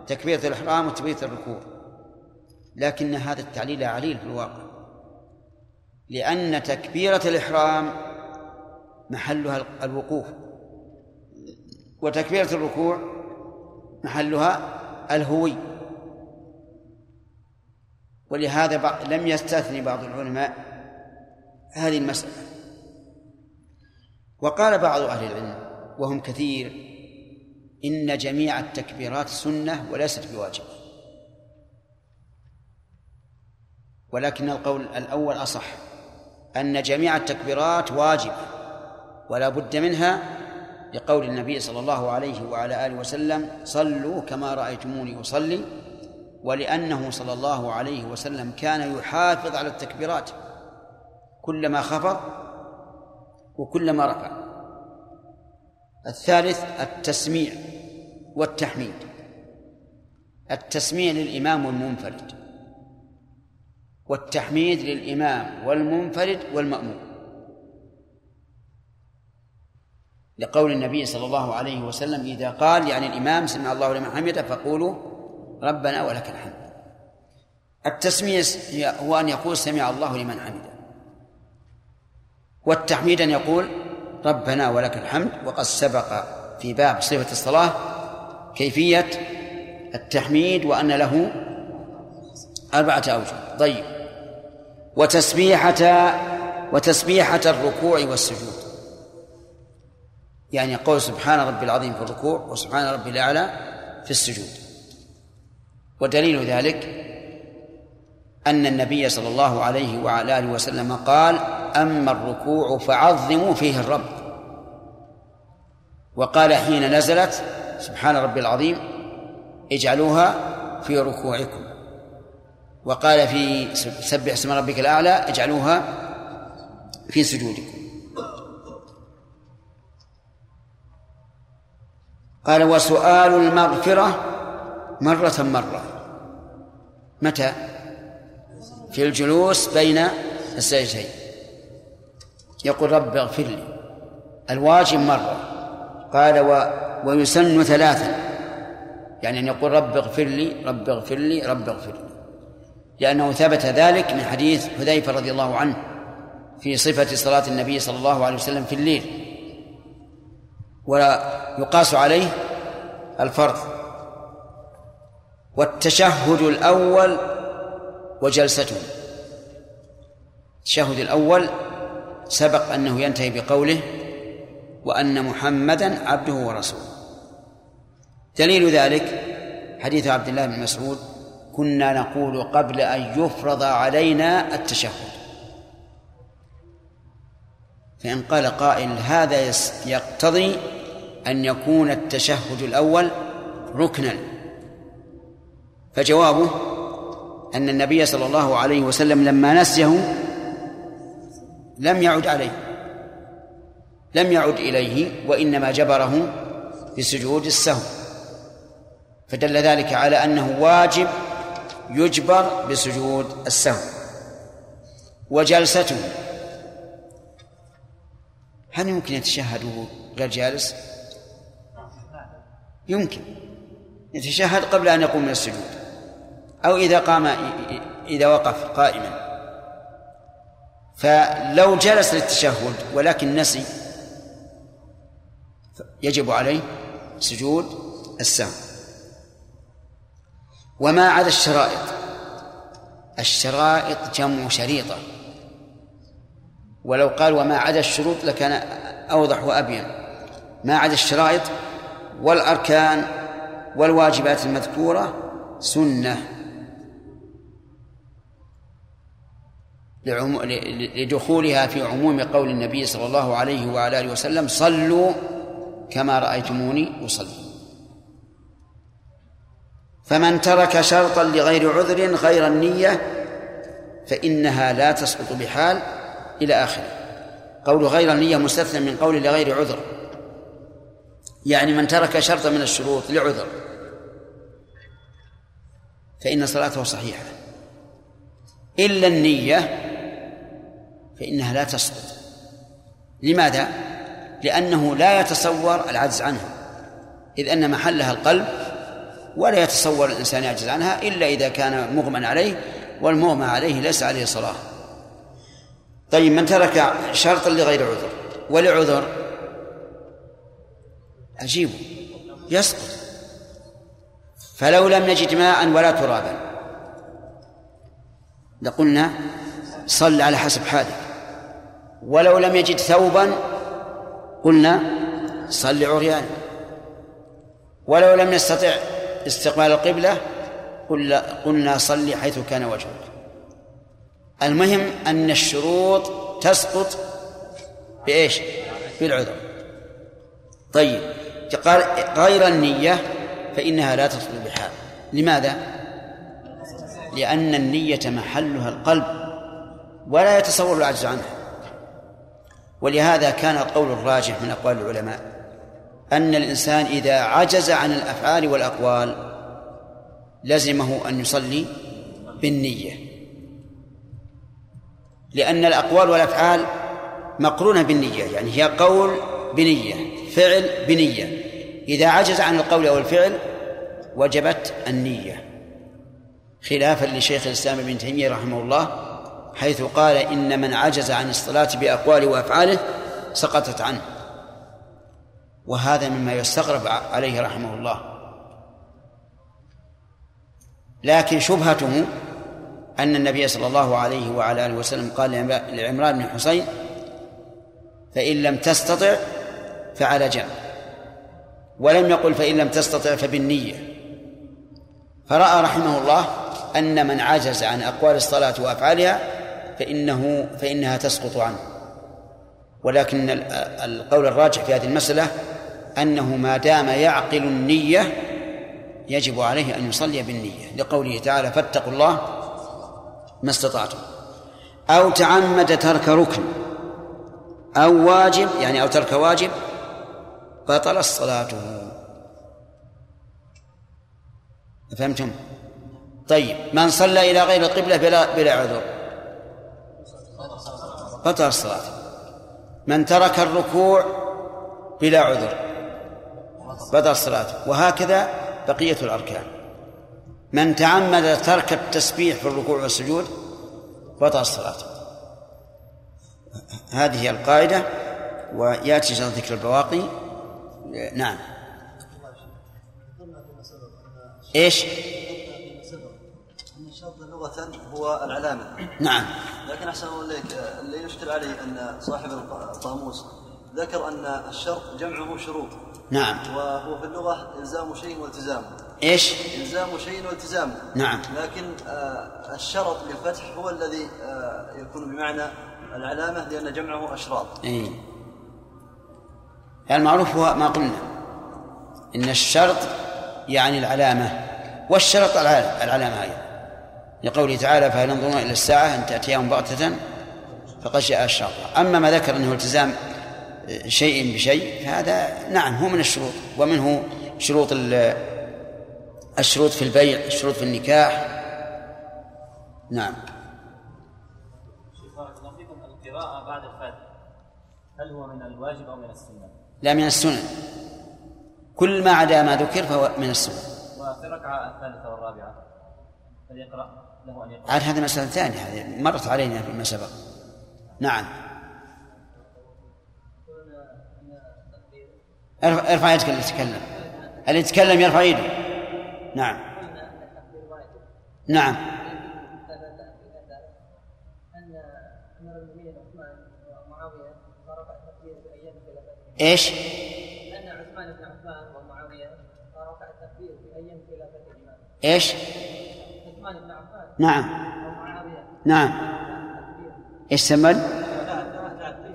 تكبيرة الإحرام وتكبيرة الركوع. لكن هذا التعليل عليل في الواقع. لأن تكبيرة الإحرام محلها الوقوف. وتكبيرة الركوع محلها الهوي. ولهذا لم يستثني بعض العلماء هذه المسألة. وقال بعض أهل العلم وهم كثير إن جميع التكبيرات سنة وليست بواجب ولكن القول الأول أصح. أن جميع التكبيرات واجبة ولا بد منها لقول النبي صلى الله عليه وعلى آله وسلم صلوا كما رأيتموني أصلي ولأنه صلى الله عليه وسلم كان يحافظ على التكبيرات كلما خفض وكلما رفع. الثالث التسميع والتحميد. التسميع للإمام والمنفرد. والتحميد للإمام والمنفرد والمأموم. لقول النبي صلى الله عليه وسلم إذا قال يعني الإمام سمع الله لمن حمده فقولوا ربنا ولك الحمد. التسمية هو أن يقول سمع الله لمن حمده. والتحميد أن يقول ربنا ولك الحمد. وقد سبق في باب صفة الصلاة كيفية التحميد وأن له أربعة أوجه. طيب. وتسبيحة وتسبيحة الركوع والسجود. يعني يقول سبحان ربي العظيم في الركوع وسبحان ربي الأعلى في السجود. ودليل ذلك أن النبي صلى الله عليه وعلى آله وسلم قال أما الركوع فعظموا فيه الرب. وقال حين نزلت سبحان ربي العظيم اجعلوها في ركوعكم. وقال في سبح اسم ربك الأعلى اجعلوها في سجودكم. قال وسؤال المغفرة مرة مرة. متى؟ في الجلوس بين السجدتين. يقول رب اغفر لي. الواجب مرة. قال و ويسن ثلاثا يعني أن يقول رب اغفر لي رب اغفر لي رب اغفر لي. لأنه ثبت ذلك من حديث حذيفة رضي الله عنه في صفة صلاة النبي صلى الله عليه وسلم في الليل. ويقاس عليه الفرض. والتشهد الأول وجلسته. التشهد الأول سبق أنه ينتهي بقوله وأن محمدا عبده ورسوله. دليل ذلك حديث عبد الله بن مسعود كنا نقول قبل أن يفرض علينا التشهد. فإن قال قائل هذا يقتضي أن يكون التشهد الأول ركنا. فجوابه أن النبي صلى الله عليه وسلم لما نسيه لم يعد عليه. لم يعد إليه وإنما جبره بسجود السهو. فدل ذلك على أنه واجب يجبر بسجود السهو وجلسته. هل يمكن يتشهد غير جالس؟ يمكن. يتشهد قبل أن يقوم من السجود. أو إذا قام إذا وقف قائما. فلو جلس للتشهد ولكن نسي يجب عليه سجود السهو وما عدا الشرائط. الشرائط جمع شريطة. ولو قال وما عدا الشروط لكان أوضح وأبين. ما عدا الشرائط والأركان والواجبات المذكورة سنة. لدخولها في عموم قول النبي صلى الله عليه وعلى آله وسلم صلوا كما رأيتموني أصلي. فمن ترك شرطا لغير عذر غير النية فإنها لا تسقط بحال إلى آخره. قول غير النية مستثنى من قول لغير عذر. يعني من ترك شرطا من الشروط لعذر. فإن صلاته صحيحة. إلا النية فإنها لا تسقط. لماذا؟ لأنه لا يتصور العجز عنها إذ أن محلها القلب ولا يتصور الإنسان يعجز عنها إلا إذا كان مغمى عليه والمغمى عليه ليس عليه صلاة. طيب من ترك شرطا لغير عذر ولعذر عجيب يسقط. فلو لم نجد ماء ولا ترابا لقلنا صل على حسب حالك. ولو لم يجد ثوبا قلنا صل عريانا. ولو لم يستطع استقبال القبلة قلنا قلنا صلي حيث كان وجهك. المهم أن الشروط تسقط بإيش؟ بالعذر. طيب قال غير النية فإنها لا تسقط بالحال. لماذا؟ لأن النية محلها القلب ولا يتصور العجز عنها. ولهذا كان القول الراجح من أقوال العلماء. أن الإنسان إذا عجز عن الأفعال والأقوال لزمه أن يصلي بالنية. لأن الأقوال والأفعال مقرونة بالنية يعني هي قول بنية فعل بنية. إذا عجز عن القول أو الفعل وجبت النية. خلافا لشيخ الإسلام ابن تيمية رحمه الله حيث قال إن من عجز عن الصلاة بأقواله وأفعاله سقطت عنه. وهذا مما يستغرب عليه رحمه الله. لكن شبهته أن النبي صلى الله عليه وعلى آله وسلم قال لعمران بن حسين فإن لم تستطع فعلى جنب ولم يقل فإن لم تستطع فبالنية. فرأى رحمه الله أن من عجز عن أقوال الصلاة وأفعالها فإنه فإنها تسقط عنه. ولكن القول الراجح في هذه المسألة أنه ما دام يعقل النية يجب عليه أن يصلي بالنية لقوله تعالى فاتقوا الله ما استطعتم. أو تعمد ترك ركن أو واجب يعني أو ترك واجب بطل صلاته فهمتم؟ طيب من صلى إلى غير القبلة بلا بلا عذر. بطل الصلاة. من ترك الركوع بلا عذر. بطل الصلاة وهكذا بقية الأركان. من تعمد ترك التسبيح في الركوع والسجود بطل الصلاة هذه هي القاعدة ويأتي ذكر البواقي. نعم. إيش؟ الشرط لغة هو العلامة. نعم. لكن أحسن الله إليك اللي يشكل عليه أن صاحب القاموس ذكر أن الشرط جمعه شروط. نعم. وهو في اللغة إلزام شيء والتزام. إيش؟ إلزام شيء والتزام. نعم. لكن آه الشرط بالفتح هو الذي آه يكون بمعنى العلامة لأن جمعه أشراط. إي. المعروف هو ما قلنا. إن الشرط يعني العلامة. والشرط العلامة أيضا. لقوله تعالى فهل ينظرون إلى الساعة أن تأتيهم بغتة؟ فقد جاء الشرط. أما ما ذكر أنه التزام شيء بشيء فهذا نعم هو من الشروط ومنه شروط الشروط في البيع الشروط في النكاح. نعم. القراءة بعد الفاتحة هل هو من الواجب أو من السنة؟ لا من السنن كل ما عدا ما ذكر فهو من السنن وفي الركعة الثالثة والرابعة فليقرأ له أن يقرأ. عاد هذه مسألة ثانية هذه مرت علينا فيما سبق. نعم. ارفع يدك اللي يتكلم اللي يتكلم يرفع يده. نعم. نعم. إيش؟ ان عثمان بن رفع التكبير في خلافه الامام إيش؟ عثمان بن عفان نعم. ومعاويه نعم. إيش سمد؟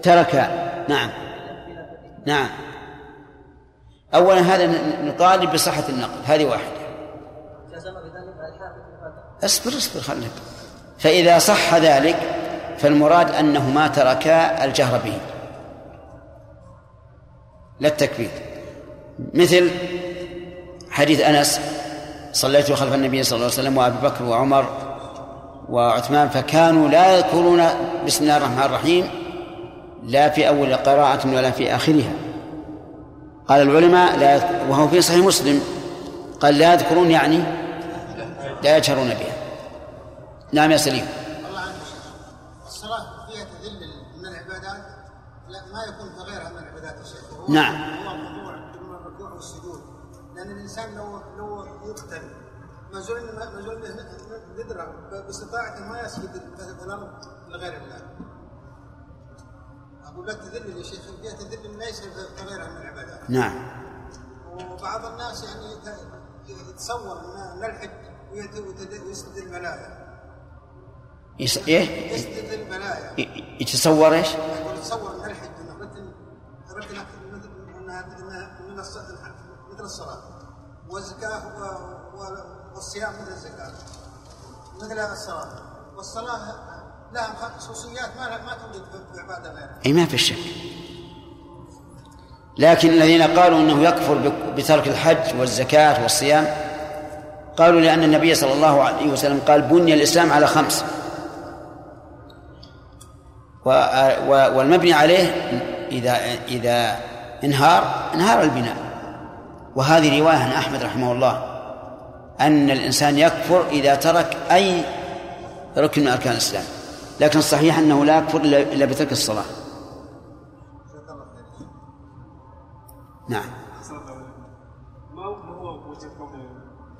ترك. نعم. نعم. اولا هذا نطالب بصحة النقل هذه الفتح اصبر اصبر خليك. فإذا صح ذلك فالمراد انه ما ترك الجهر به. لا التكبير. مثل حديث أنس صليت خلف النبي صلى الله عليه وسلم وأبي بكر وعمر وعثمان فكانوا لا يذكرون بسم الله الرحمن الرحيم لا في أول قراءة ولا في آخرها. قال العلماء لا يذكر وهو في صحيح مسلم. قال لا يذكرون يعني لا يجهرون بها. نعم يا سليم. الصلاة فيها تذل من العبادات لا ما يكون كغيرها من العبادات يا شيخ. وهو- نعم. هو موضوع من الركوع والسجود. لأن الإنسان لو لو يقتل ما زلنا ما زلنا ندرى باستطاعته ما يسجد في الأرض لغير الله. أقول لا تذل يا شيخ فيها تذل ليس كغيرها من العبادات. نعم. وبعض الناس يعني يت- يتصور ان الحج ويسجد الملايا يس... إيه؟ يسجد الملايا ي- يتصور يقول يتصور ان الحج ركن ركن مثل الصلاة. والزكاة والصيام مثل الزكاة. مثل الصلاة. والصلاة خصوصيات ما ما توجد في- عبادة غيرها أي ما في شك. لكن الذين قالوا إنه يكفر بترك الحج والزكاة والصيام قالوا لأن النبي صلى الله عليه وسلم قال بني الإسلام على خمس. والمبني عليه إذا إذا انهار انهار البناء. وهذه رواية عن أحمد رحمه الله أن الإنسان يكفر إذا ترك أي ركن من أركان الإسلام. لكن الصحيح أنه لا يكفر إلا بترك الصلاة. نعم. ما هو وجه كون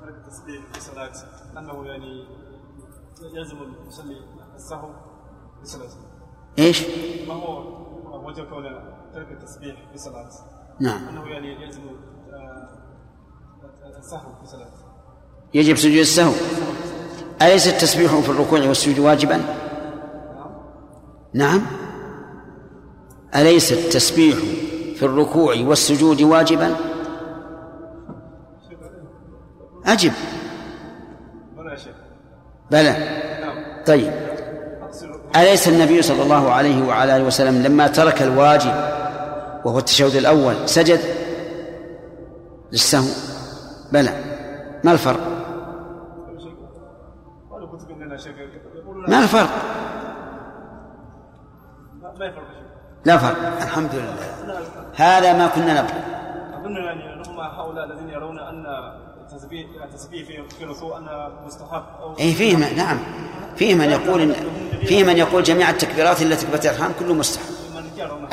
ترك التسبيح في الصلاة أنه يعني يلزم المصلي السهو في صلاته إيش؟ ما هو وجه كون ترك التسبيح في الصلاة نعم. أنه يعني يلزم آه، السهو في الصلاة يجب سجود السهو. أليس التسبيح في الركوع والسجود واجبا؟ نعم. أليس التسبيح في الركوع والسجود واجبا؟ أجب. بلى. طيب. أليس النبي صلى الله عليه وعلى آله وسلم لما ترك الواجب وهو التشهد الأول سجد؟ للسهو. بلى. ما الفرق؟ ما الفرق؟ ما يفرق لا فرق الحمد لله. هذا ما كنا نبغي أظن يعني هم هؤلاء الذين يرون أن التسبيح التسبيح في الركوع أنه مستحب أو اي فيه من نعم. فيه من يقول إن فيه من يقول جميع التكبيرات التي تكبيرة الإحرام كله مستحب.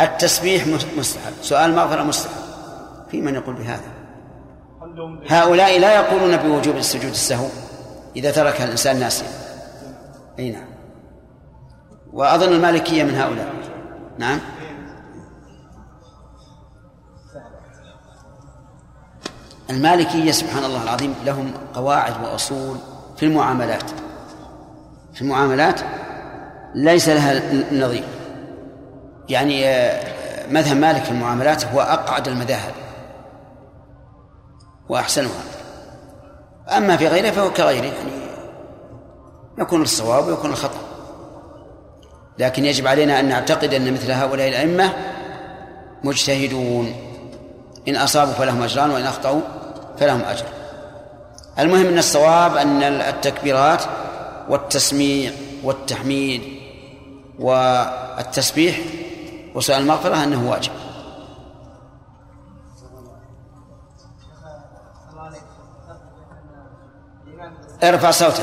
التسبيح مس- مستحب. سؤال المغفرة مستحب. في من يقول بهذا. هؤلاء لا يقولون بوجوب السجود السهو إذا تركها الإنسان ناسيا. أي نعم. وأظن المالكية من هؤلاء. نعم. المالكية سبحان الله العظيم لهم قواعد وأصول في المعاملات. في المعاملات ليس لها نظير. يعني آه، مذهب مالك في المعاملات هو أقعد المذاهب وأحسنها. أما في غيره فهو كغيره يعني يكون الصواب ويكون الخطأ. لكن يجب علينا أن نعتقد أن مثل هؤلاء الأئمة مجتهدون. إن أصابوا فلهم أجران وإن أخطأوا فلهم أجر. المهم أن الصواب أن التكبيرات والتسميع والتحميد والتسبيح وسؤال المغفرة أنه واجب. ارفع صوتك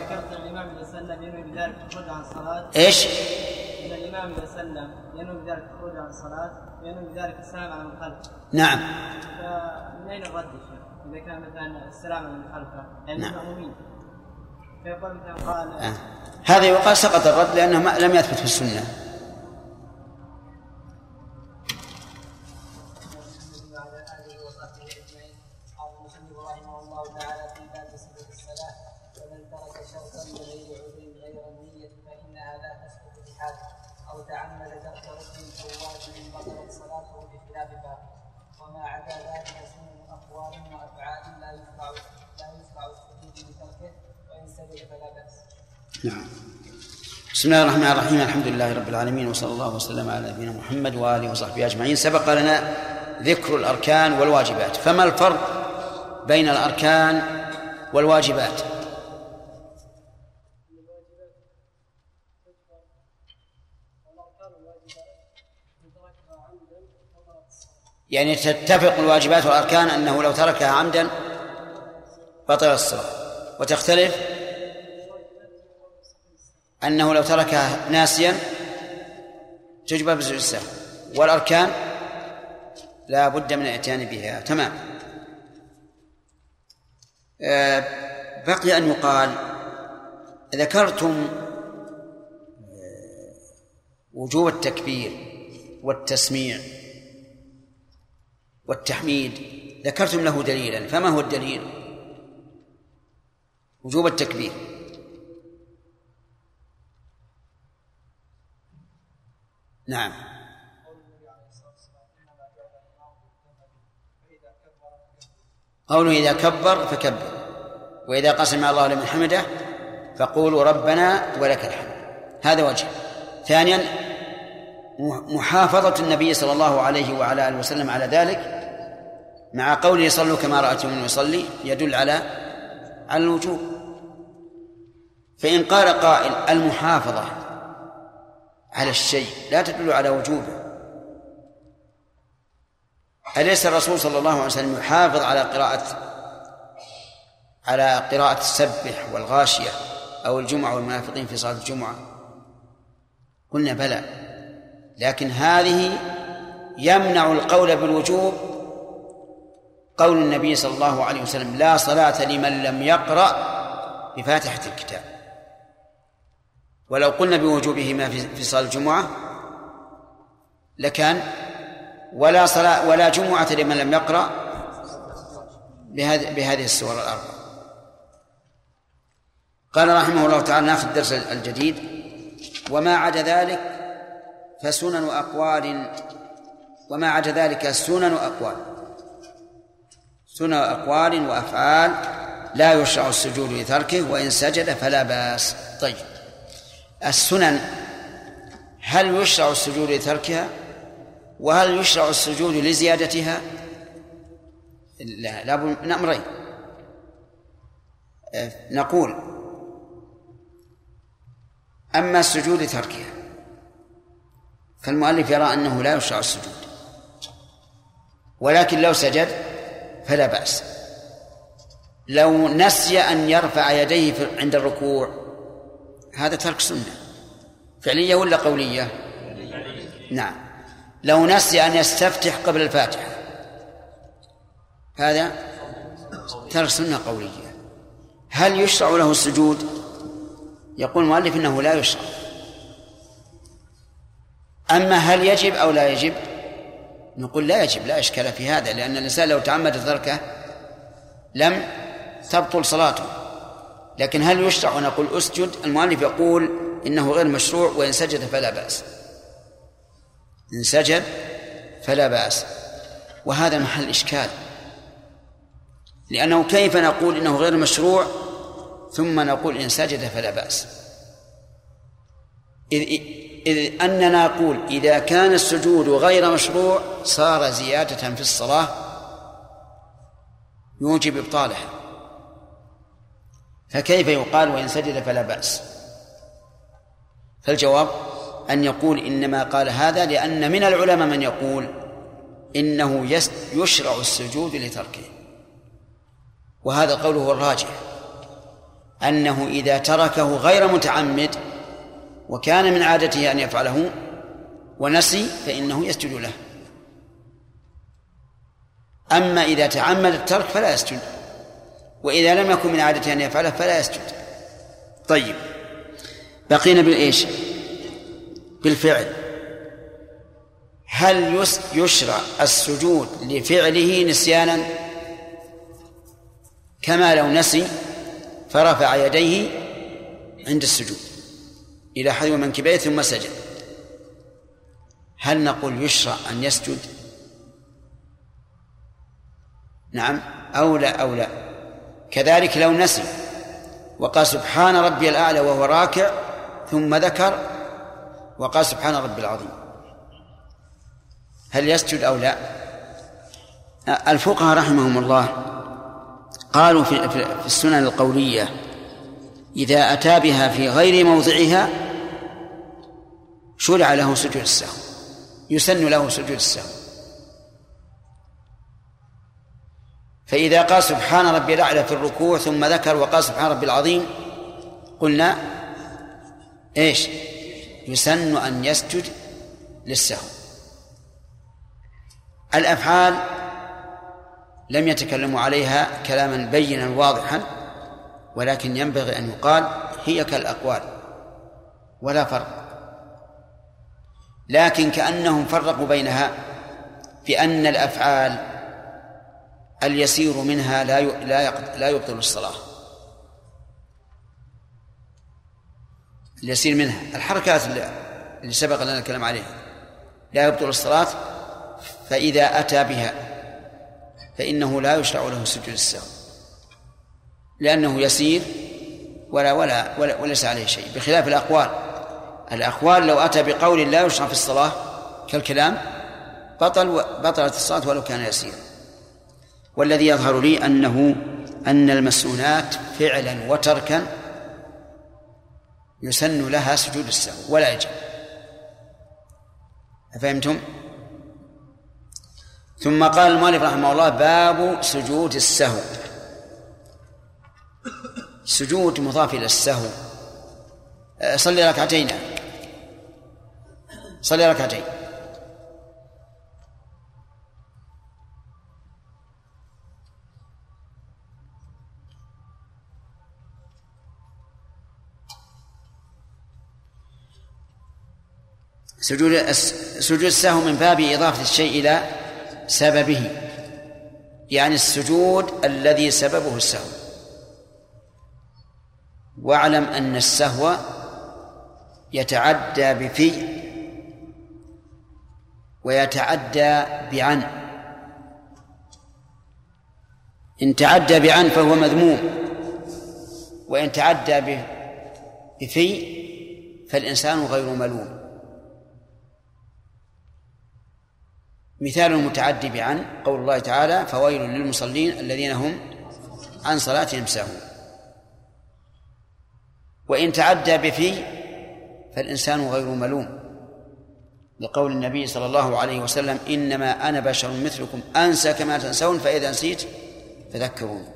ذكرت الإمام إذا سلم ينوي بذلك الخروج عن الصلاة إيش؟ إن الإمام إذا سلم ينوي بذلك الخروج عن الصلاة ينوي بذلك السلام على من خلفه نعم فمن أين الرد؟ إذا كان مثلا السلام على من خلفه يعني نعم. المأمومين فيقول مثلا قال آه. هذا يقال سقط الرد لأنه ما لم يثبت في السنة بسم الله الرحمن الرحيم الحمد لله رب العالمين وصلى الله وسلم على نبينا محمد وآله وصحبه أجمعين. سبق لنا ذكر الأركان والواجبات. فما الفرق بين الأركان والواجبات؟ يعني تتفق الواجبات والأركان أنه لو تركها عمدا بطل الصلاة. وتختلف؟ أنه لو تركها ناسيا تجبر بسجود السهو والأركان لا بد من الاتيان بها. تمام. آه، بقي أن يقال ذكرتم آه، وجوب التكبير والتسميع والتحميد. ذكرتم له دليلا. فما هو الدليل؟ وجوب التكبير. نعم. قوله إذا كبر فكبر وإذا قسم الله لمن حمده فقولوا ربنا ولك الحمد. هذا وجه. ثانيا محافظة النبي صلى الله عليه وعلى آله وسلم على ذلك مع قوله صلوا كما رأيتم يصلي يدل على على الوجوب. فإن قال قائل المحافظة على الشيء لا تدل على وجوبه. أليس الرسول صلى الله عليه وسلم يحافظ على قراءة على قراءة السبح والغاشية أو الجمعة والمنافقين في صلاة الجمعة؟ قلنا بلى. لكن هذه يمنع القول بالوجوب. قول النبي صلى الله عليه وسلم لا صلاة لمن لم يقرأ بفاتحة الكتاب. ولو قلنا بوجوبه ما في صلاة الجمعة لكان ولا صلاة ولا جمعة لمن لم يقرأ بهذه بهذه السور الأربع قال رحمه الله تعالى ناخذ الدرس الجديد. وما عدا ذلك فسنن أقوال وما عدا ذلك سنن أقوال. سنن أقوال وأفعال لا يشرع السجود لتركه وإن سجد فلا بأس. طيب. السنن هل يشرع السجود لتركها؟ وهل يشرع السجود لزيادتها؟ لا لابد من أمرين. نقول أما السجود لتركها فالمؤلف يرى أنه لا يشرع السجود. ولكن لو سجد فلا بأس. لو نسي أن يرفع يديه عند الركوع هذا ترك سنة. فعلية ولا قولية؟ نعم. لو نسي أن يستفتح قبل الفاتحة. هذا ترك سنة قولية. هل يشرع له السجود؟ يقول المؤلف إنه لا يشرع. أما هل يجب أو لا يجب؟ نقول لا يجب لا إشكال في هذا لأن الإنسان لو تعمد تركه لم تبطل صلاته. لكن هل يشرع نقول أسجد؟ المؤلف يقول إنه غير مشروع وإن سجد فلا بأس. إن سجد فلا بأس. وهذا محل إشكال. لأنه كيف نقول إنه غير مشروع؟ ثم نقول إن سجد فلا بأس. إذ, إذ أننا نقول إذا كان السجود غير مشروع صار زيادة في الصلاة يوجب إبطالها. فكيف يقال وإن سجد فلا بأس؟ فالجواب أن يقول إنما قال هذا لأن من العلماء من يقول إنه يشرع السجود لتركه. وهذا قوله هو الراجح أنه إذا تركه غير متعمد وكان من عادته أن يفعله ونسي فإنه يسجد له. أما إذا تعمد الترك فلا يسجد. وإذا لم يكن من عادته أن يفعله فلا يسجد. طيب. بقينا بالإيش بالفعل. هل يشرع السجود لفعله نسيانا؟ كما لو نسي فرفع يديه عند السجود إلى حذو منكبيه ثم سجد. هل نقول يشرع أن يسجد؟ نعم. أو لا أو لا. كذلك لو نسي وقال سبحان ربي الأعلى وهو راكع ثم ذكر وقال سبحان ربي العظيم. هل يسجد أو لا؟ الفقهاء رحمهم الله قالوا في, في السنن القولية إذا أتى بها في غير موضعها شرع له سجود السهو يسن له سجود السهو. فإذا قال سبحان ربي الأعلى في الركوع ثم ذكر وقال سبحان ربي العظيم قلنا إيش؟ يسن أن يسجد للسهو. الأفعال لم يتكلموا عليها كلاما بينا واضحا ولكن ينبغي أن يقال هي كالأقوال ولا فرق. لكن كأنهم فرقوا بينها بأن الأفعال اليسير منها لا لا لا يبطل الصلاة. اليسير منها الحركات اللي اللي سبق لنا الكلام عليها. لا يبطل الصلاة فإذا أتى بها فإنه لا يشرع له سجود السهو. لأنه يسير ولا ولا ولا وليس عليه شيء. بخلاف الأقوال. الأقوال لو أتى بقول لا يشرع في الصلاة كالكلام بطل بطلت الصلاة ولو كان يسيرا والذي يظهر لي أنه أن المسنونات فعلا وتركا يسن لها سجود السهو ولا يجب. أفهمتم؟ ثم قال المؤلف رحمه الله باب سجود السهو. سجود مضاف إلى السهو. أه، صلي ركعتين. صلي ركعتين. سجود سجود السهو من باب إضافة الشيء إلى سببه. يعني السجود الذي سببه السهو واعلم أن السهو يتعدى بفي ويتعدى بعن. إن تعدى بعن فهو مذموم وإن تعدى بفي فالإنسان غير ملوم. مثال المتعدي بعن قول الله تعالى فويل للمصلين الذين هم عن صلاتهم ساهون وإن تعدى بفي فالإنسان غير ملوم. لقول النبي صلى الله عليه وسلم إنما أنا بشر مثلكم أنسى كما تنسون فإذا نسيت فذكروني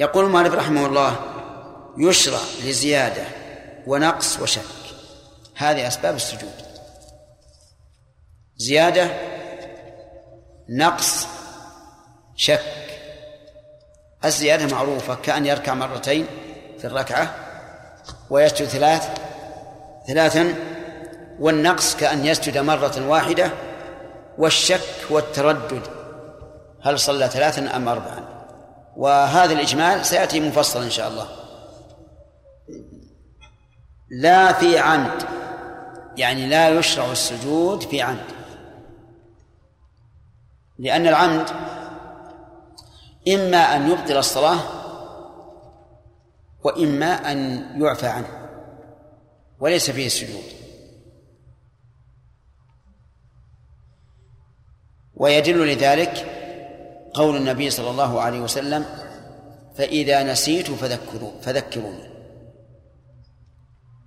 يقول المؤلف رحمه الله يشرع لزيادة ونقص وشك هذه أسباب السجود. زيادة نقص شك. الزيادة معروفة كأن يركع مرتين في الركعة ويسجد ثلاث ثلاثا والنقص كأن يسجد مرة واحدة والشك والتردد هل صلى ثلاثا أم أربعا. وهذا الإجمال سيأتي مفصل إن شاء الله. لا في عمد يعني لا يشرع السجود في عمد لأن العمد إما أن يبطل الصلاة وإما أن يعفى عنه وليس فيه السجود. ويدل لذلك قول النبي صلى الله عليه وسلم فإذا نسيت فذكروا فذكروني.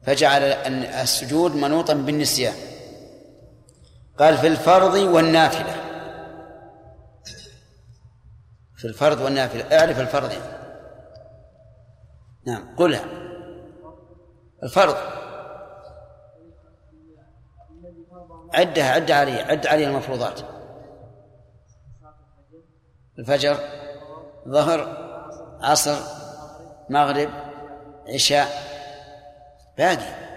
فجعل السجود منوطا بالنسيان. قال في الفرض والنافلة. في الفرض والنافلة اعرف الفرض. يعني. نعم قلها الفرض. عدها عد عليه عد عليه المفروضات. الفجر ظهر عصر مغرب عشاء. باقي.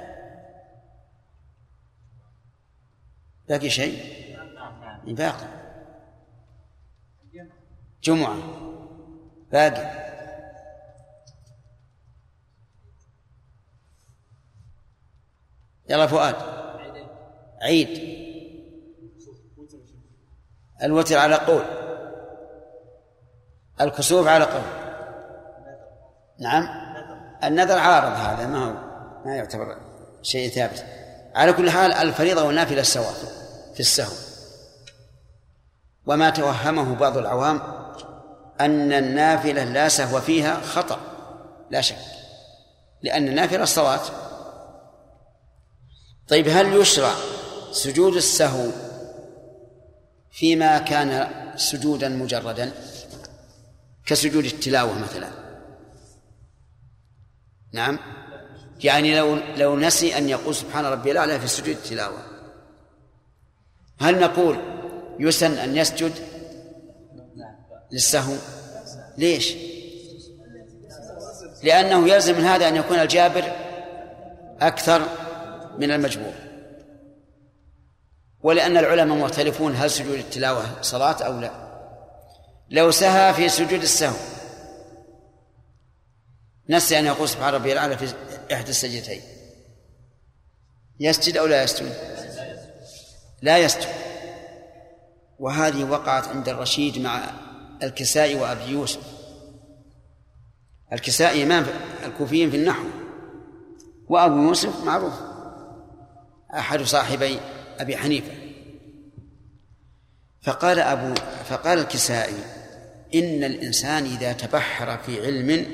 باقي شيء؟ باقي. جمعة. باقي. يلا فؤاد. عيد. الوتر على قول. الكسوف على قول. نعم. النذر عارض هذا ما هو ما يعتبر شيء ثابت. على كل حال الفريضة والنافلة سواء في السهو. وما توهمه بعض العوام أن النافلة لا سهو فيها خطأ لا شك لأن النافلة الصلاة. طيب هل يشرع سجود السهو فيما كان سجودا مجردا؟ كسجود التلاوة مثلا. نعم. يعني لو لو نسي أن يقول سبحان ربي الأعلى في سجود التلاوة. هل نقول يسن أن يسجد؟ للسهو. ليش؟ لأنه يلزم من هذا أن يكون الجابر أكثر من المجبور. ولأن العلماء مختلفون هل سجود التلاوة صلاة أو لا. لو سهى في سجود السهو. نسي أن يقول سبحان ربي الأعلى في إحدى السجدتين. يسجد أو لا يسجد؟ لا يسجد. وهذه وقعت عند الرشيد مع الكسائي وأبي يوسف. الكسائي إمام الكوفيين في النحو. وأبو يوسف معروف. أحد صاحبي أبي حنيفة. فقال أبو فقال الكسائي إن الإنسان إذا تبحر في علم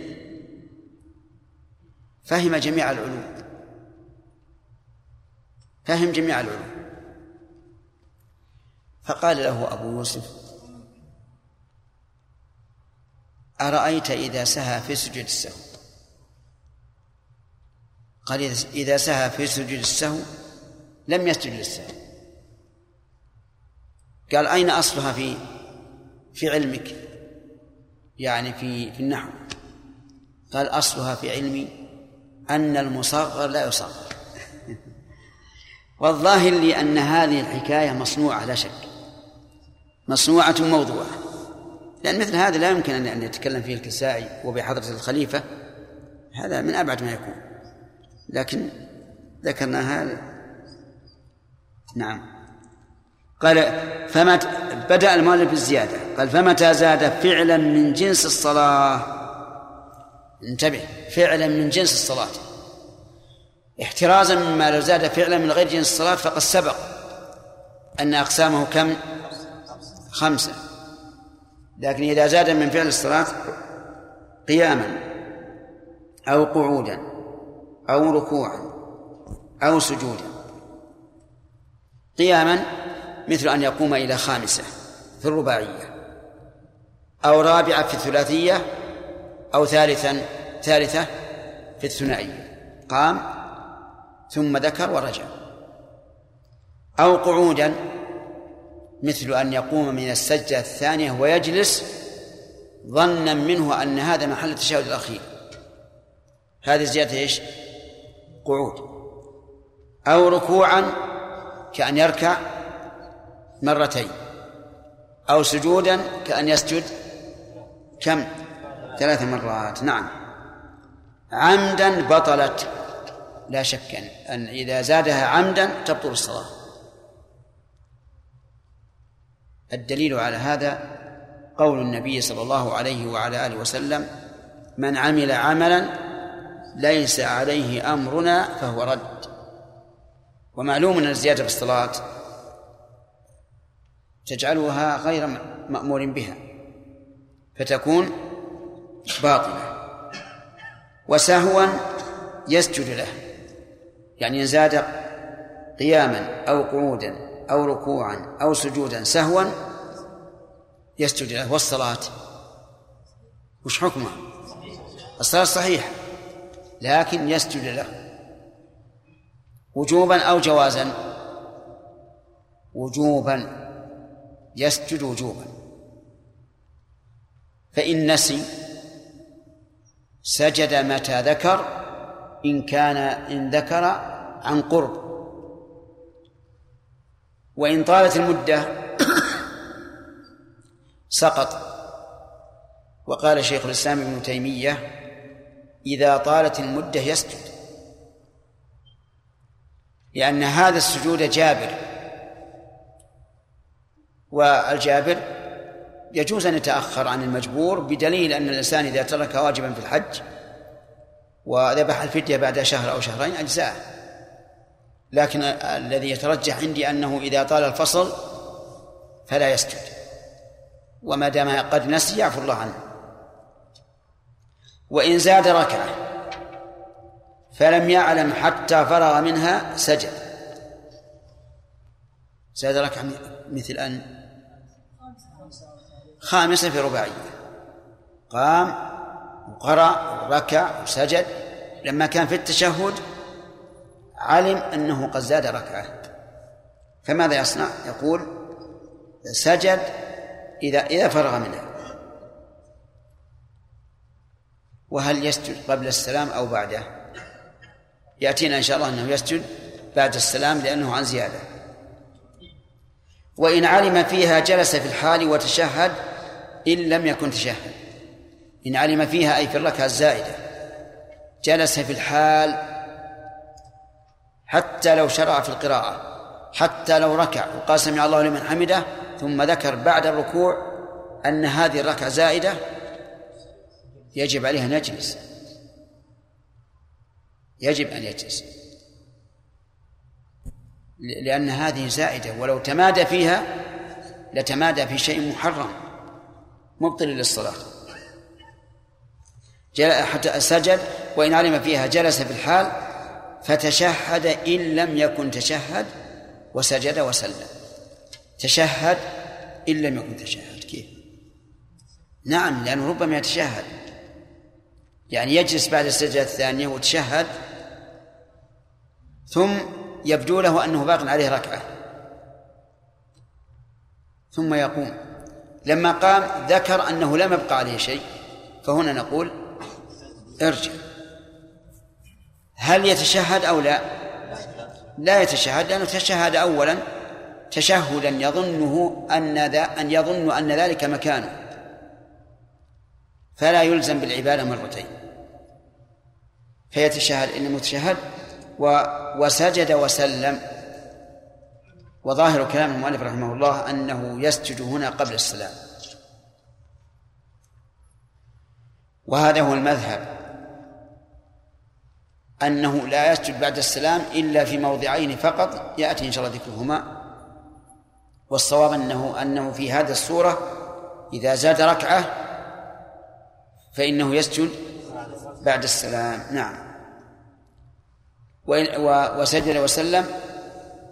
فهم جميع العلوم. فهم جميع العلوم. فقال له أبو يوسف أرأيت إذا سهى في سجود السهو؟ قال إذا سهى في سجود السهو لم يسجد للسهو. قال أين أصلها في في علمك؟ يعني في في النحو. قال أصلها في علمي أن المصغر لا يصغر. <laughs> والظاهر لي أن هذه الحكاية مصنوعة لا شك. مصنوعة موضوعة. لأن مثل هذا لا يمكن أن يتكلم فيه الكسائي وبحضرة الخليفة. هذا من أبعد ما يكون. لكن ذكرناها نعم. قال فمت بدأ المؤلف بالزيادة قال فمتى زاد فعلا من جنس الصلاة؟ انتبه فعلا من جنس الصلاة. احترازا مما لو زاد فعلا من غير جنس الصلاة فقد سبق أن أقسامه كم؟ خمسة. لكن إذا زاد من فعل الصلاة قياما أو قعودا أو ركوعا أو سجودا قياما مثل أن يقوم إلى خامسة في الرباعية أو رابعة في الثلاثية أو ثالثا ثالثة في الثنائية. قام ثم ذكر ورجع. أو قعودا مثل أن يقوم من السجدة الثانية ويجلس ظنا منه أن هذا محل التشهد الأخير. هذه زيادة إيش؟ قعود. أو ركوعا كأن يركع مرتين. أو سجودا كأن يسجد كم؟ ثلاث مرات. نعم. عمدا بطلت. لا شك أن إذا زادها عمدا تبطل الصلاة. الدليل على هذا قول النبي صلى الله عليه وعلى آله وسلم من عمل عملا ليس عليه أمرنا فهو رد. ومعلوم أن الزيادة في الصلاة تجعلها غير مأمور بها فتكون باطلة وسهوا يسجد له يعني إن زاد قياما أو قعودا. أو ركوعا أو سجودا سهوا يسجد له. والصلاة؟ وش حكمها؟ الصلاة صحيحة لكن يسجد له. وجوبا أو جوازا؟ وجوبا يسجد وجوبا. فإن نسي سجد متى ذكر إن كان إن ذكر عن قرب. وإن طالت المدة سقط. وقال شيخ الإسلام ابن تيمية إذا طالت المدة يسجد. لأن هذا السجود جابر. والجابر يجوز أن يتأخر عن المجبور بدليل أن الإنسان إذا ترك واجبا في الحج وذبح الفدية بعد شهر أو شهرين أجزاءه. لكن الذي يترجح عندي أنه إذا طال الفصل فلا يسجد. وما دام قد نسي يعفو الله عنه. وإن زاد ركعة فلم يعلم حتى فرغ منها سجد. زاد ركعة مثل أن خامسة في رباعية. قام وقرأ وركع وسجد. لما كان في التشهد علم أنه قد زاد ركعة. فماذا يصنع؟ يقول سجد إذا إذا فرغ منها وهل يسجد قبل السلام أو بعده؟ يأتينا إن شاء الله أنه يسجد بعد السلام لأنه عن زيادة. وإن علم فيها جلس في الحال وتشهد إن لم يكن تشهد. إن علم فيها أي في الركعة الزائدة. جلس في الحال حتى لو شرع في القراءة حتى لو ركع. وقال سمع الله لمن حمده ثم ذكر بعد الركوع أن هذه الركعة زائدة يجب عليه أن يجلس. يجب أن يجلس. لأن هذه زائدة. ولو تمادى فيها لتمادى في شيء محرم. مبطل للصلاة. حتى سجد وإن علم فيها جلس في الحال فتشهد إن لم يكن تشهد وسجد وسلم. تشهد إن لم يكن تشهد. كيف؟ نعم لأنه ربما يتشهد. يعني يجلس بعد السجدة الثانية وتشهد ثم يبدو له أنه باق عليه ركعة. ثم يقوم. لما قام ذكر أنه لم يبقى عليه شيء فهنا نقول ارجع. هل يتشهد أو لا؟ لا يتشهد لأنه تشهد أولا تشهدا يظنه أن ذا أن يظن أن ذلك مكانه. فلا يلزم بالعبادة مرتين. فيتشهد إنما تشهد و وسجد وسلم. وظاهر كلام المؤلف رحمه الله أنه يسجد هنا قبل السلام وهذا هو المذهب. أنه لا يسجد بعد السلام إلا في موضعين فقط يأتي إن شاء الله ذكرهما. والصواب أنه أنه في هذه الصورة إذا زاد ركعة فإنه يسجد بعد السلام. نعم. وسجد وسلم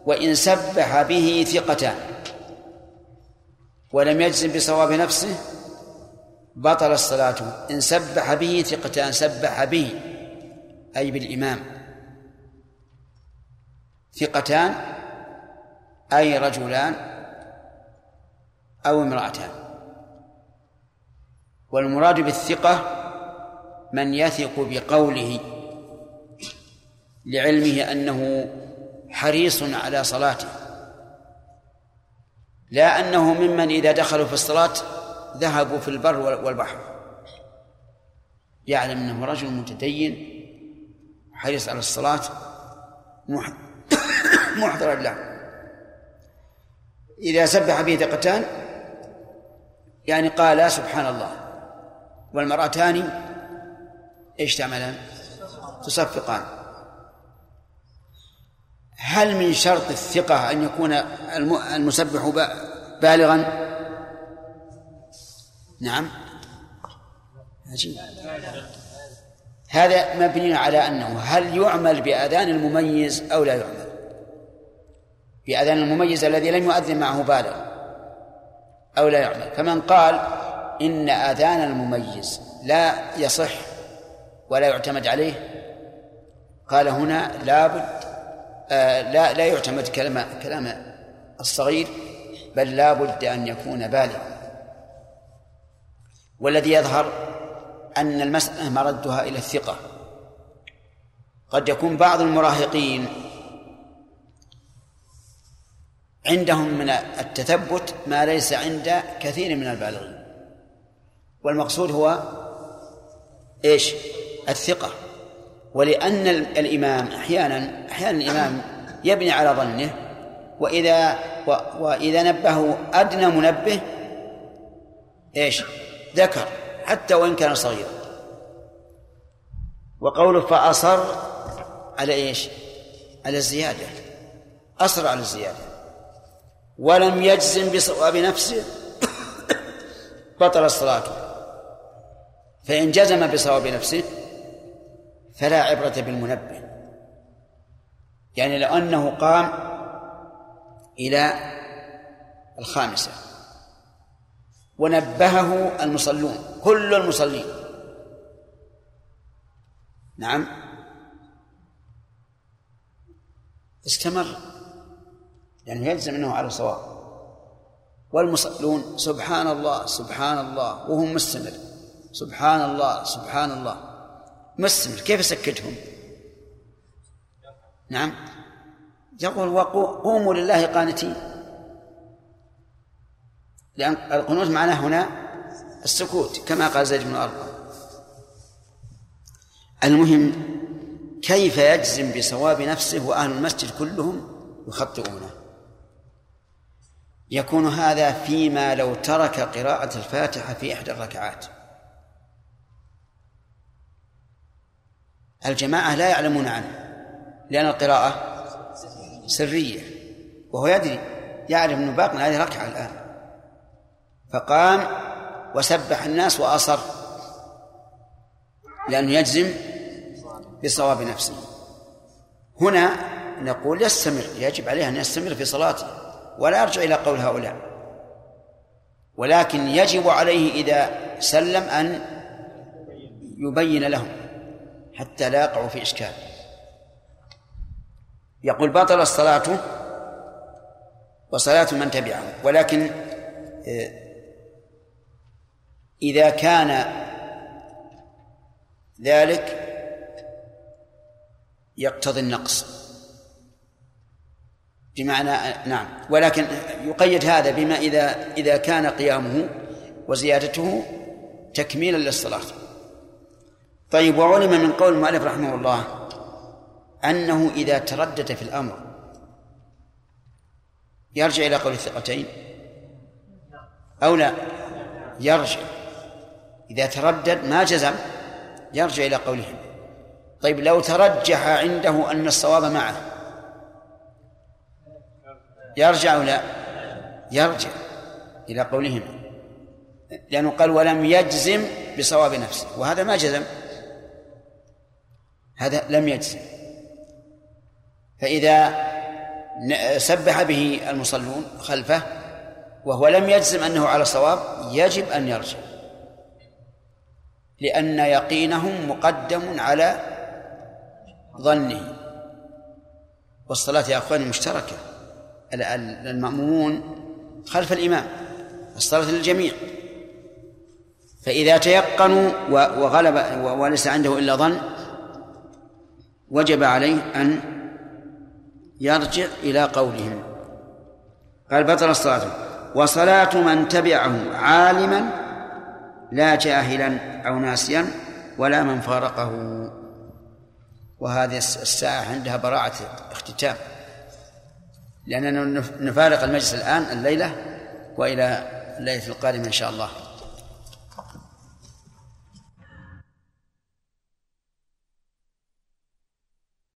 وإن سبح به ثقتان. ولم يجزم بصواب نفسه بطل الصلاة. إن سبح به ثقتان سبح به. أي بالإمام. ثقتان أي رجلان أو امرأتان. والمراد بالثقة من يثق بقوله لعلمه أنه حريص على صلاته. لا أنه ممن إذا دخلوا في الصلاة ذهبوا في البر والبحر. يعلم أنه رجل متدين حريص على الصلاة <coughs> محضرا له إذا سبح به دقتان يعني قال سبحان الله والمرأتان إيش تعملان؟ تصفقان. هل من شرط الثقة أن يكون المسبح بالغا؟ نعم. عجيب. هذا مبني على أنه هل يعمل بأذان المميز أو لا يعمل؟ بأذان المميز الذي لم يؤذن معه بالغ أو لا يعمل. فمن قال إن أذان المميز لا يصح ولا يعتمد عليه قال هنا لابد آه لا لا يعتمد كلام كلام الصغير بل لا بد أن يكون بالغا. والذي يظهر أن المسألة مردها إلى الثقة. قد يكون بعض المراهقين عندهم من التثبت ما ليس عند كثير من البالغين. والمقصود هو إيش؟ الثقة. ولأن الإمام أحيانا أحيانا الإمام يبني على ظنه وإذا وإذا نبهه أدنى منبه إيش؟ ذكر. حتى وإن كان صغيرا. وقوله فأصر على إيش؟ على الزيادة. أصر على الزيادة. ولم يجزم بصواب نفسه بطل الصلاة. فإن جزم بصواب نفسه فلا عبرة بالمنبه. يعني لو أنه قام إلى الخامسة. ونبهه المصلون كل المصلين. نعم. استمر. يعني يلزم إنه على صواب والمصلون سبحان الله سبحان الله وهم مستمر. سبحان الله سبحان الله. مستمر. كيف يسكتهم نعم. يقول وقوموا لله قانتين. لأن القنوت معناه هنا السكوت كما قال زيد بن أرقم. المهم كيف يجزم بصواب نفسه وأهل المسجد كلهم يخطئونه؟ يكون هذا فيما لو ترك قراءة الفاتحة في إحدى الركعات. الجماعة لا يعلمون عنه لأن القراءة سرية وهو يدري يعرف أنه باق هذه ركعة الآن. فقام وسبح الناس وأصر لأنه يجزم بصواب نفسه. هنا نقول يستمر يجب عليه أن يستمر في صلاته ولا يرجع إلى قول هؤلاء. ولكن يجب عليه إذا سلم أن يبين لهم حتى لا يقعوا في إشكال. يقول بطل الصلاة وصلاة من تبعه ولكن آه، إذا كان ذلك يقتضي النقص. بمعنى نعم. ولكن يقيد هذا بما إذا إذا كان قيامه وزيادته تكميلا للصلاة. طيب وعلم من قول المؤلف رحمه الله أنه إذا تردد في الأمر. يرجع إلى قول الثقتين؟ أو لا؟ يرجع. إذا تردد ما جزم. يرجع إلى قولهم طيب لو ترجح عنده أن الصواب معه. يرجع لا؟ يرجع إلى قولهم. لأنه قال ولم يجزم بصواب نفسه. وهذا ما جزم. هذا لم يجزم. فإذا سبح به المصلون خلفه وهو لم يجزم أنه على صواب يجب أن يرجع. لأن يقينهم مقدم على ظنه. والصلاة يا أخواني مشتركة. المأمومون خلف الإمام الصلاة للجميع. فإذا تيقنوا وغلب وليس عنده إلا ظن وجب عليه أن يرجع إلى قولهم. قال بطل الصلاة. وصلاة من تبعه عالما لا جاهلا أو ناسيا ولا من فارقه. وهذه الساعة عندها براعة اختتام. لأننا نفارق المجلس الآن الليلة وإلى الليلة القادمة إن شاء الله.